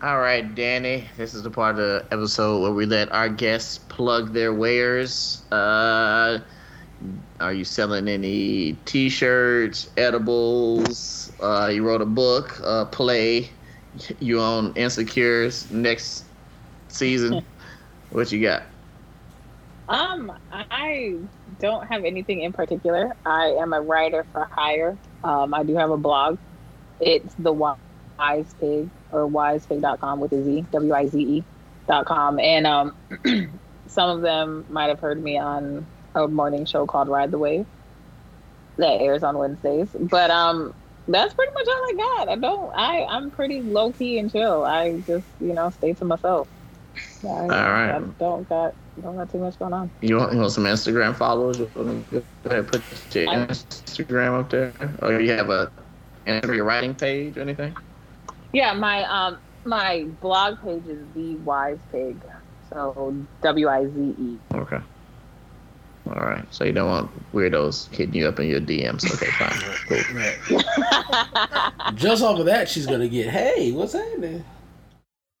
All right, Danny. This is the part of the episode where we let our guests plug their wares. Uh, are you selling any T-shirts, edibles? Uh, you wrote a book, a play. You on Insecure's next season. (laughs) what you got? Um, I don't have anything in particular. I am a writer for hire. Um, I do have a blog. It's the Wize Pig or wizepig.com with a Z, W I Z E dot com. And um, (clears throat) some of them might have heard me on a morning show called Ride the Wave that airs on Wednesdays. But um, that's pretty much all I got. I don't. I I'm pretty low key and chill. I just you know stay to myself. I, All right. I don't got don't got too much going on. You want, you want some Instagram followers? You want to go ahead and put your I- Instagram up there? Or you have a enter your writing page or anything? Yeah, my um my blog page is the Wize Pig. So W I Z E. Okay. All right. So you don't want weirdos hitting you up in your DMs. Okay, fine. (laughs) Cool. (laughs) Just off of that, she's gonna get, hey, what's happening?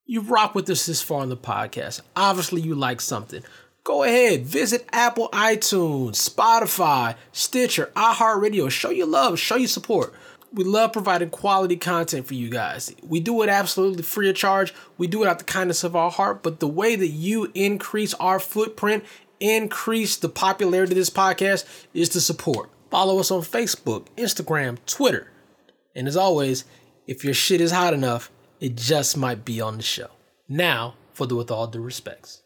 You've rocked with us this far in the podcast. Obviously, you like something. go ahead, visit Apple iTunes, Spotify, Stitcher, iHeartRadio. Show your love, show your support. We love providing quality content for you guys. We do it absolutely free of charge. We do it out the kindness of our heart. But the way that you increase our footprint, increase the popularity of this podcast, is to support. Follow us on Facebook, Instagram, Twitter. And as always, if your shit is hot enough, it just might be on the show. Now, for the with all due respects.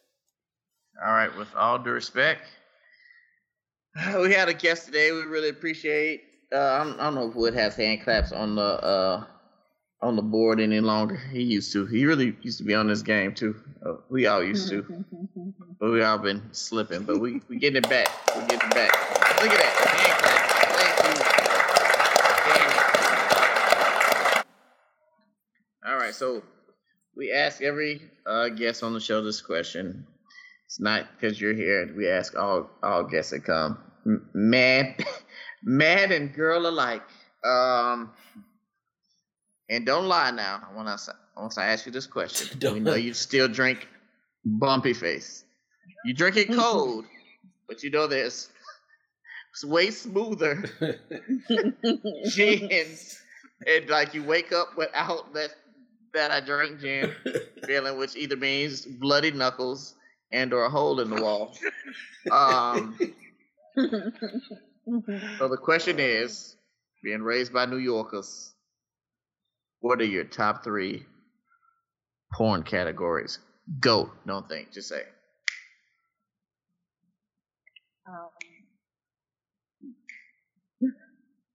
All right, with all due respect, (sighs) we had a guest today. We really appreciate. Uh, I, don't, I don't know if Wood has hand claps on the uh, on the board any longer. He used to. He really used to be on this game too. Uh, we all used to, (laughs) but we all been slipping. But we we getting it back. We getting it back. Look at that hand clap. Thank you. All right, so we ask every uh, guest on the show this question. It's not because you're here. We ask all all guests that come, M- man, (laughs) man and girl alike. Um, and don't lie now. When I once I ask you this question, (laughs) we know you still drink bumpy face. You drink it cold, but you know there's it's way smoother (laughs) gin, and like you wake up without that that I drank gin (laughs) feeling, which either means bloody knuckles and or a hole in the wall. Um, so the question is, being raised by New Yorkers, what are your top three porn categories? Go, don't think, just say. Um,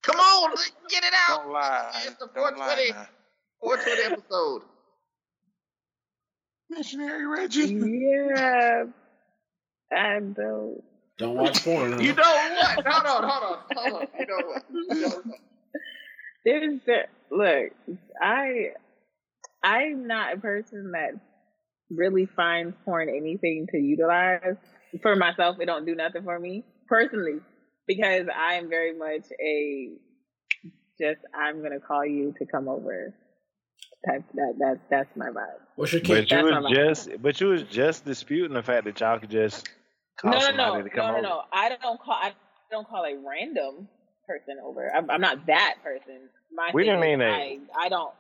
Come on, get it out. Don't lie. It's the Don't lie 420, now. 420 episode. Missionary Reggie. yeah, I don't. Don't watch porn. huh? You know what? Hold on, hold on, hold on. You know what? (laughs) You know what? There's the look. I I'm not a person that really finds porn anything to utilize for myself. It don't do nothing for me personally because I am very much a just I'm gonna call you to come over type. That that's that's my vibe. What's your But kink? you was my vibe. just, but you was just disputing the fact that y'all could just call no, no, somebody no, to come no, no, over. no. I don't call. I don't call a random person over. I'm, I'm not that person. My We didn't mean that. I, I don't.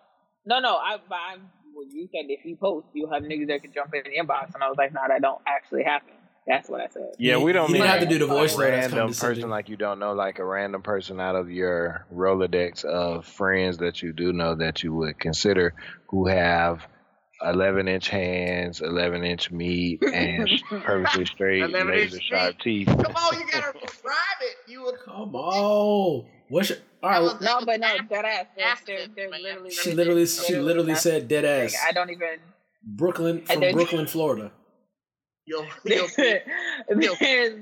No, no. I, I'm. Well, you said if you post, you have niggas that can jump in the inbox, and I was like, no, that don't actually happen. That's what I said. Yeah, we don't You mean didn't have to do the voice a though. That's random condescending. person like you don't know, like a random person out of your Rolodex of friends that you do know that you would consider who have 11 inch hands, 11 inch meat, and (laughs) perfectly straight, 11 inch razor sharp teeth. Come on, you gotta (laughs) describe it. You were Come on. What's your? All right. well, No, but no, dead ass. They're, they're, they're literally. She literally, she literally said dead Like, ass. I don't even. Brooklyn from Brooklyn, Florida. yo, (laughs) yo, there's,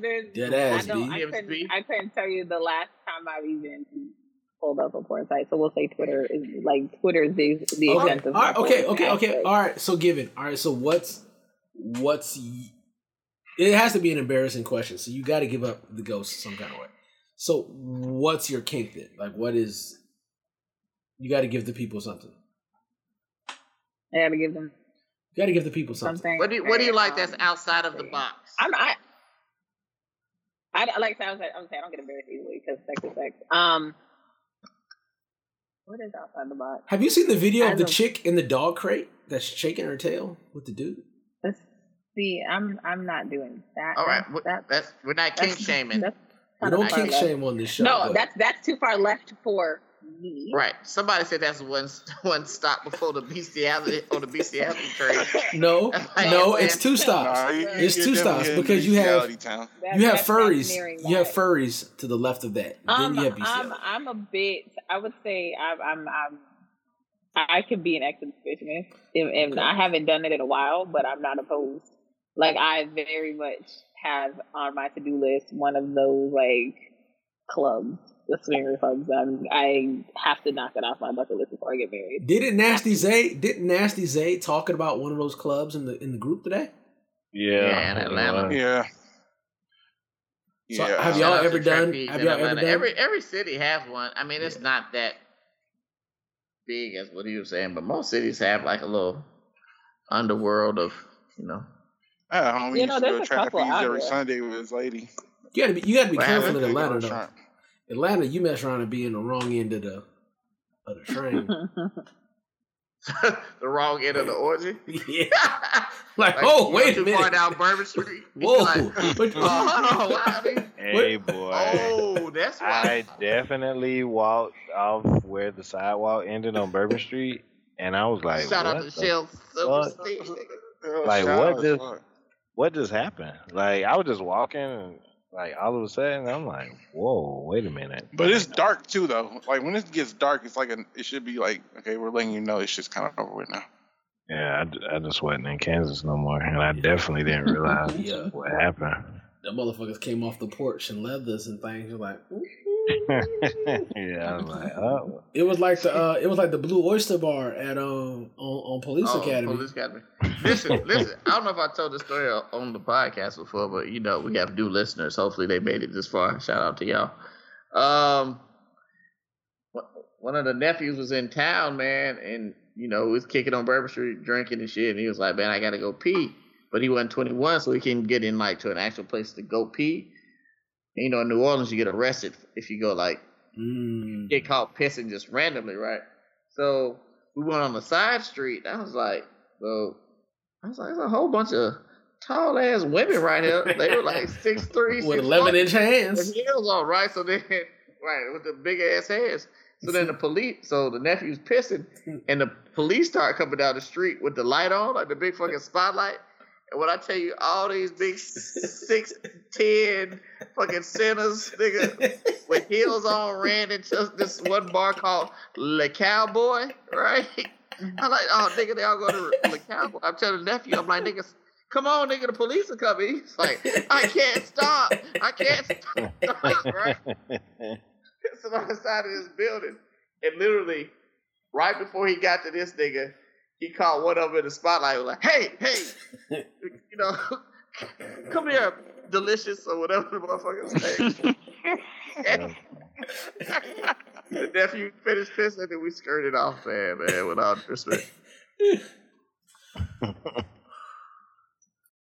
there's, Dead I, ass, don't, B. I, couldn't, I couldn't tell you the last time I've even pulled up a porn site. So we'll say Twitter is like Twitter is the the Okay. extent of All right. Okay. Okay. Okay. aspect. All right. So given. All right. So what's what's y- it has to be an embarrassing question. So you got to give up the ghost some kind of way. So what's your kink then? Like what is? You got to give the people something. I gotta give them You got to give the people something. something. What do you, what do you like um, that's outside of the box? I'm I, I like I was like, I'm saying I don't get embarrassed easily because sex is sex. Um, what is outside the box? Have you seen the video I of the chick in the dog crate that's shaking her tail with the dude? Let's see. I'm I'm not doing that. All right, That's- that's that's we're not kink (laughs) that's- shaming. that's We kinda don't far kink left. shame on this show. No, but- that's that's too far left for me. Right. Somebody said that's one (laughs) one stop before the bestiality on the bestiality (laughs) train. no, (laughs) Like, no. It's two stops. Nah, you- It's two stops because you have town. You have that's- that's furries. You have furries to the left of that. Um, then you have I'm. I'm a bit. I would say I'm I'm, I'm I could be an exhibitionist, and, and Okay. I haven't done it in a while, but I'm not opposed. Like I very much have on my to do list one of those like clubs, the swinger clubs. I'm, I have to knock it off my bucket list before I get married. Didn't Nasty Zay? Didn't Nasty Zay talking about one of those clubs in the in the group today? Yeah, Yeah, in Atlanta. Yeah. So Yeah. have y'all ever done- have y'all ever done- Every every city has one. I mean, it's Yeah. not that big as what he was saying, but most cities have like a little underworld of you know Yeah, homie You used know, to there's go a couple trapeze every. Sunday with his lady. You gotta be you gotta be What careful in Atlanta though. Trump. Atlanta, you mess around and be in the wrong end of the of the train. (laughs) (laughs) the wrong end of the orgy. (laughs) yeah. Like, Like, oh you wait too a minute. far down Bourbon Street. You Whoa. like, But- oh, hold on, what? Hey boy. Oh, that's right. I definitely walked off where the sidewalk ended on Bourbon Street, and I was like, Shout what out to the Shell Silver? State. Like, what out, just- fuck. What just happened? Like I was just walking and like all of a sudden I'm like, whoa, wait a minute. But it's dark too, though. Like when it gets dark, it's like an, it should be like, okay, we're letting you know it's just kind of over with now. Yeah, I just wasn't in Kansas no more, and I definitely didn't realize (laughs) Yeah. what happened. The motherfuckers came off the porch in leathers and things. You're like, ooh. (laughs) yeah, like, oh, it was like the uh, it was like the Blue Oyster Bar at um on, on Police Oh, Academy. Police Academy. Listen, listen. I don't know if I told this story on the podcast before, but you know we have new listeners. Hopefully they made it this far. Shout out to y'all. Um, one- one of the nephews was in town, man, and you know he was kicking on Bourbon Street, drinking and shit. And he was like, "Man, I gotta go pee," but he wasn't 21, so he can get in like to an actual place to go pee. And, you know, in New Orleans, you get arrested if you go like Mm. get caught pissing just randomly, right? So we went on the side street. I was like, well, I was like, there's a whole bunch of tall ass women right here. They were like (laughs) six three, With six 11 inch hands. with heels on, right? So then, (laughs) right, with the big ass hands. So then the (laughs) police, so the nephew's pissing, and the police start coming down the street with the light on, like the big fucking spotlight. And when I tell you, all these big six, ten fucking sinners, nigga, with heels on, ran into this one bar called Le Cowboy, right? I'm like, oh, nigga, they all go to Le Cowboy. I'm telling the nephew, I'm like, niggas, come on, nigga, the police are coming. He's like, I can't stop. I can't stop, right? It's on the side of this building. And literally, right before he got to this nigga, he caught one of them in the spotlight. Was like, hey, hey, (laughs) you know, (laughs) come here, delicious or whatever the motherfucker's name. (laughs) The nephew finished pissing and we skirted off, man, man, with all respect.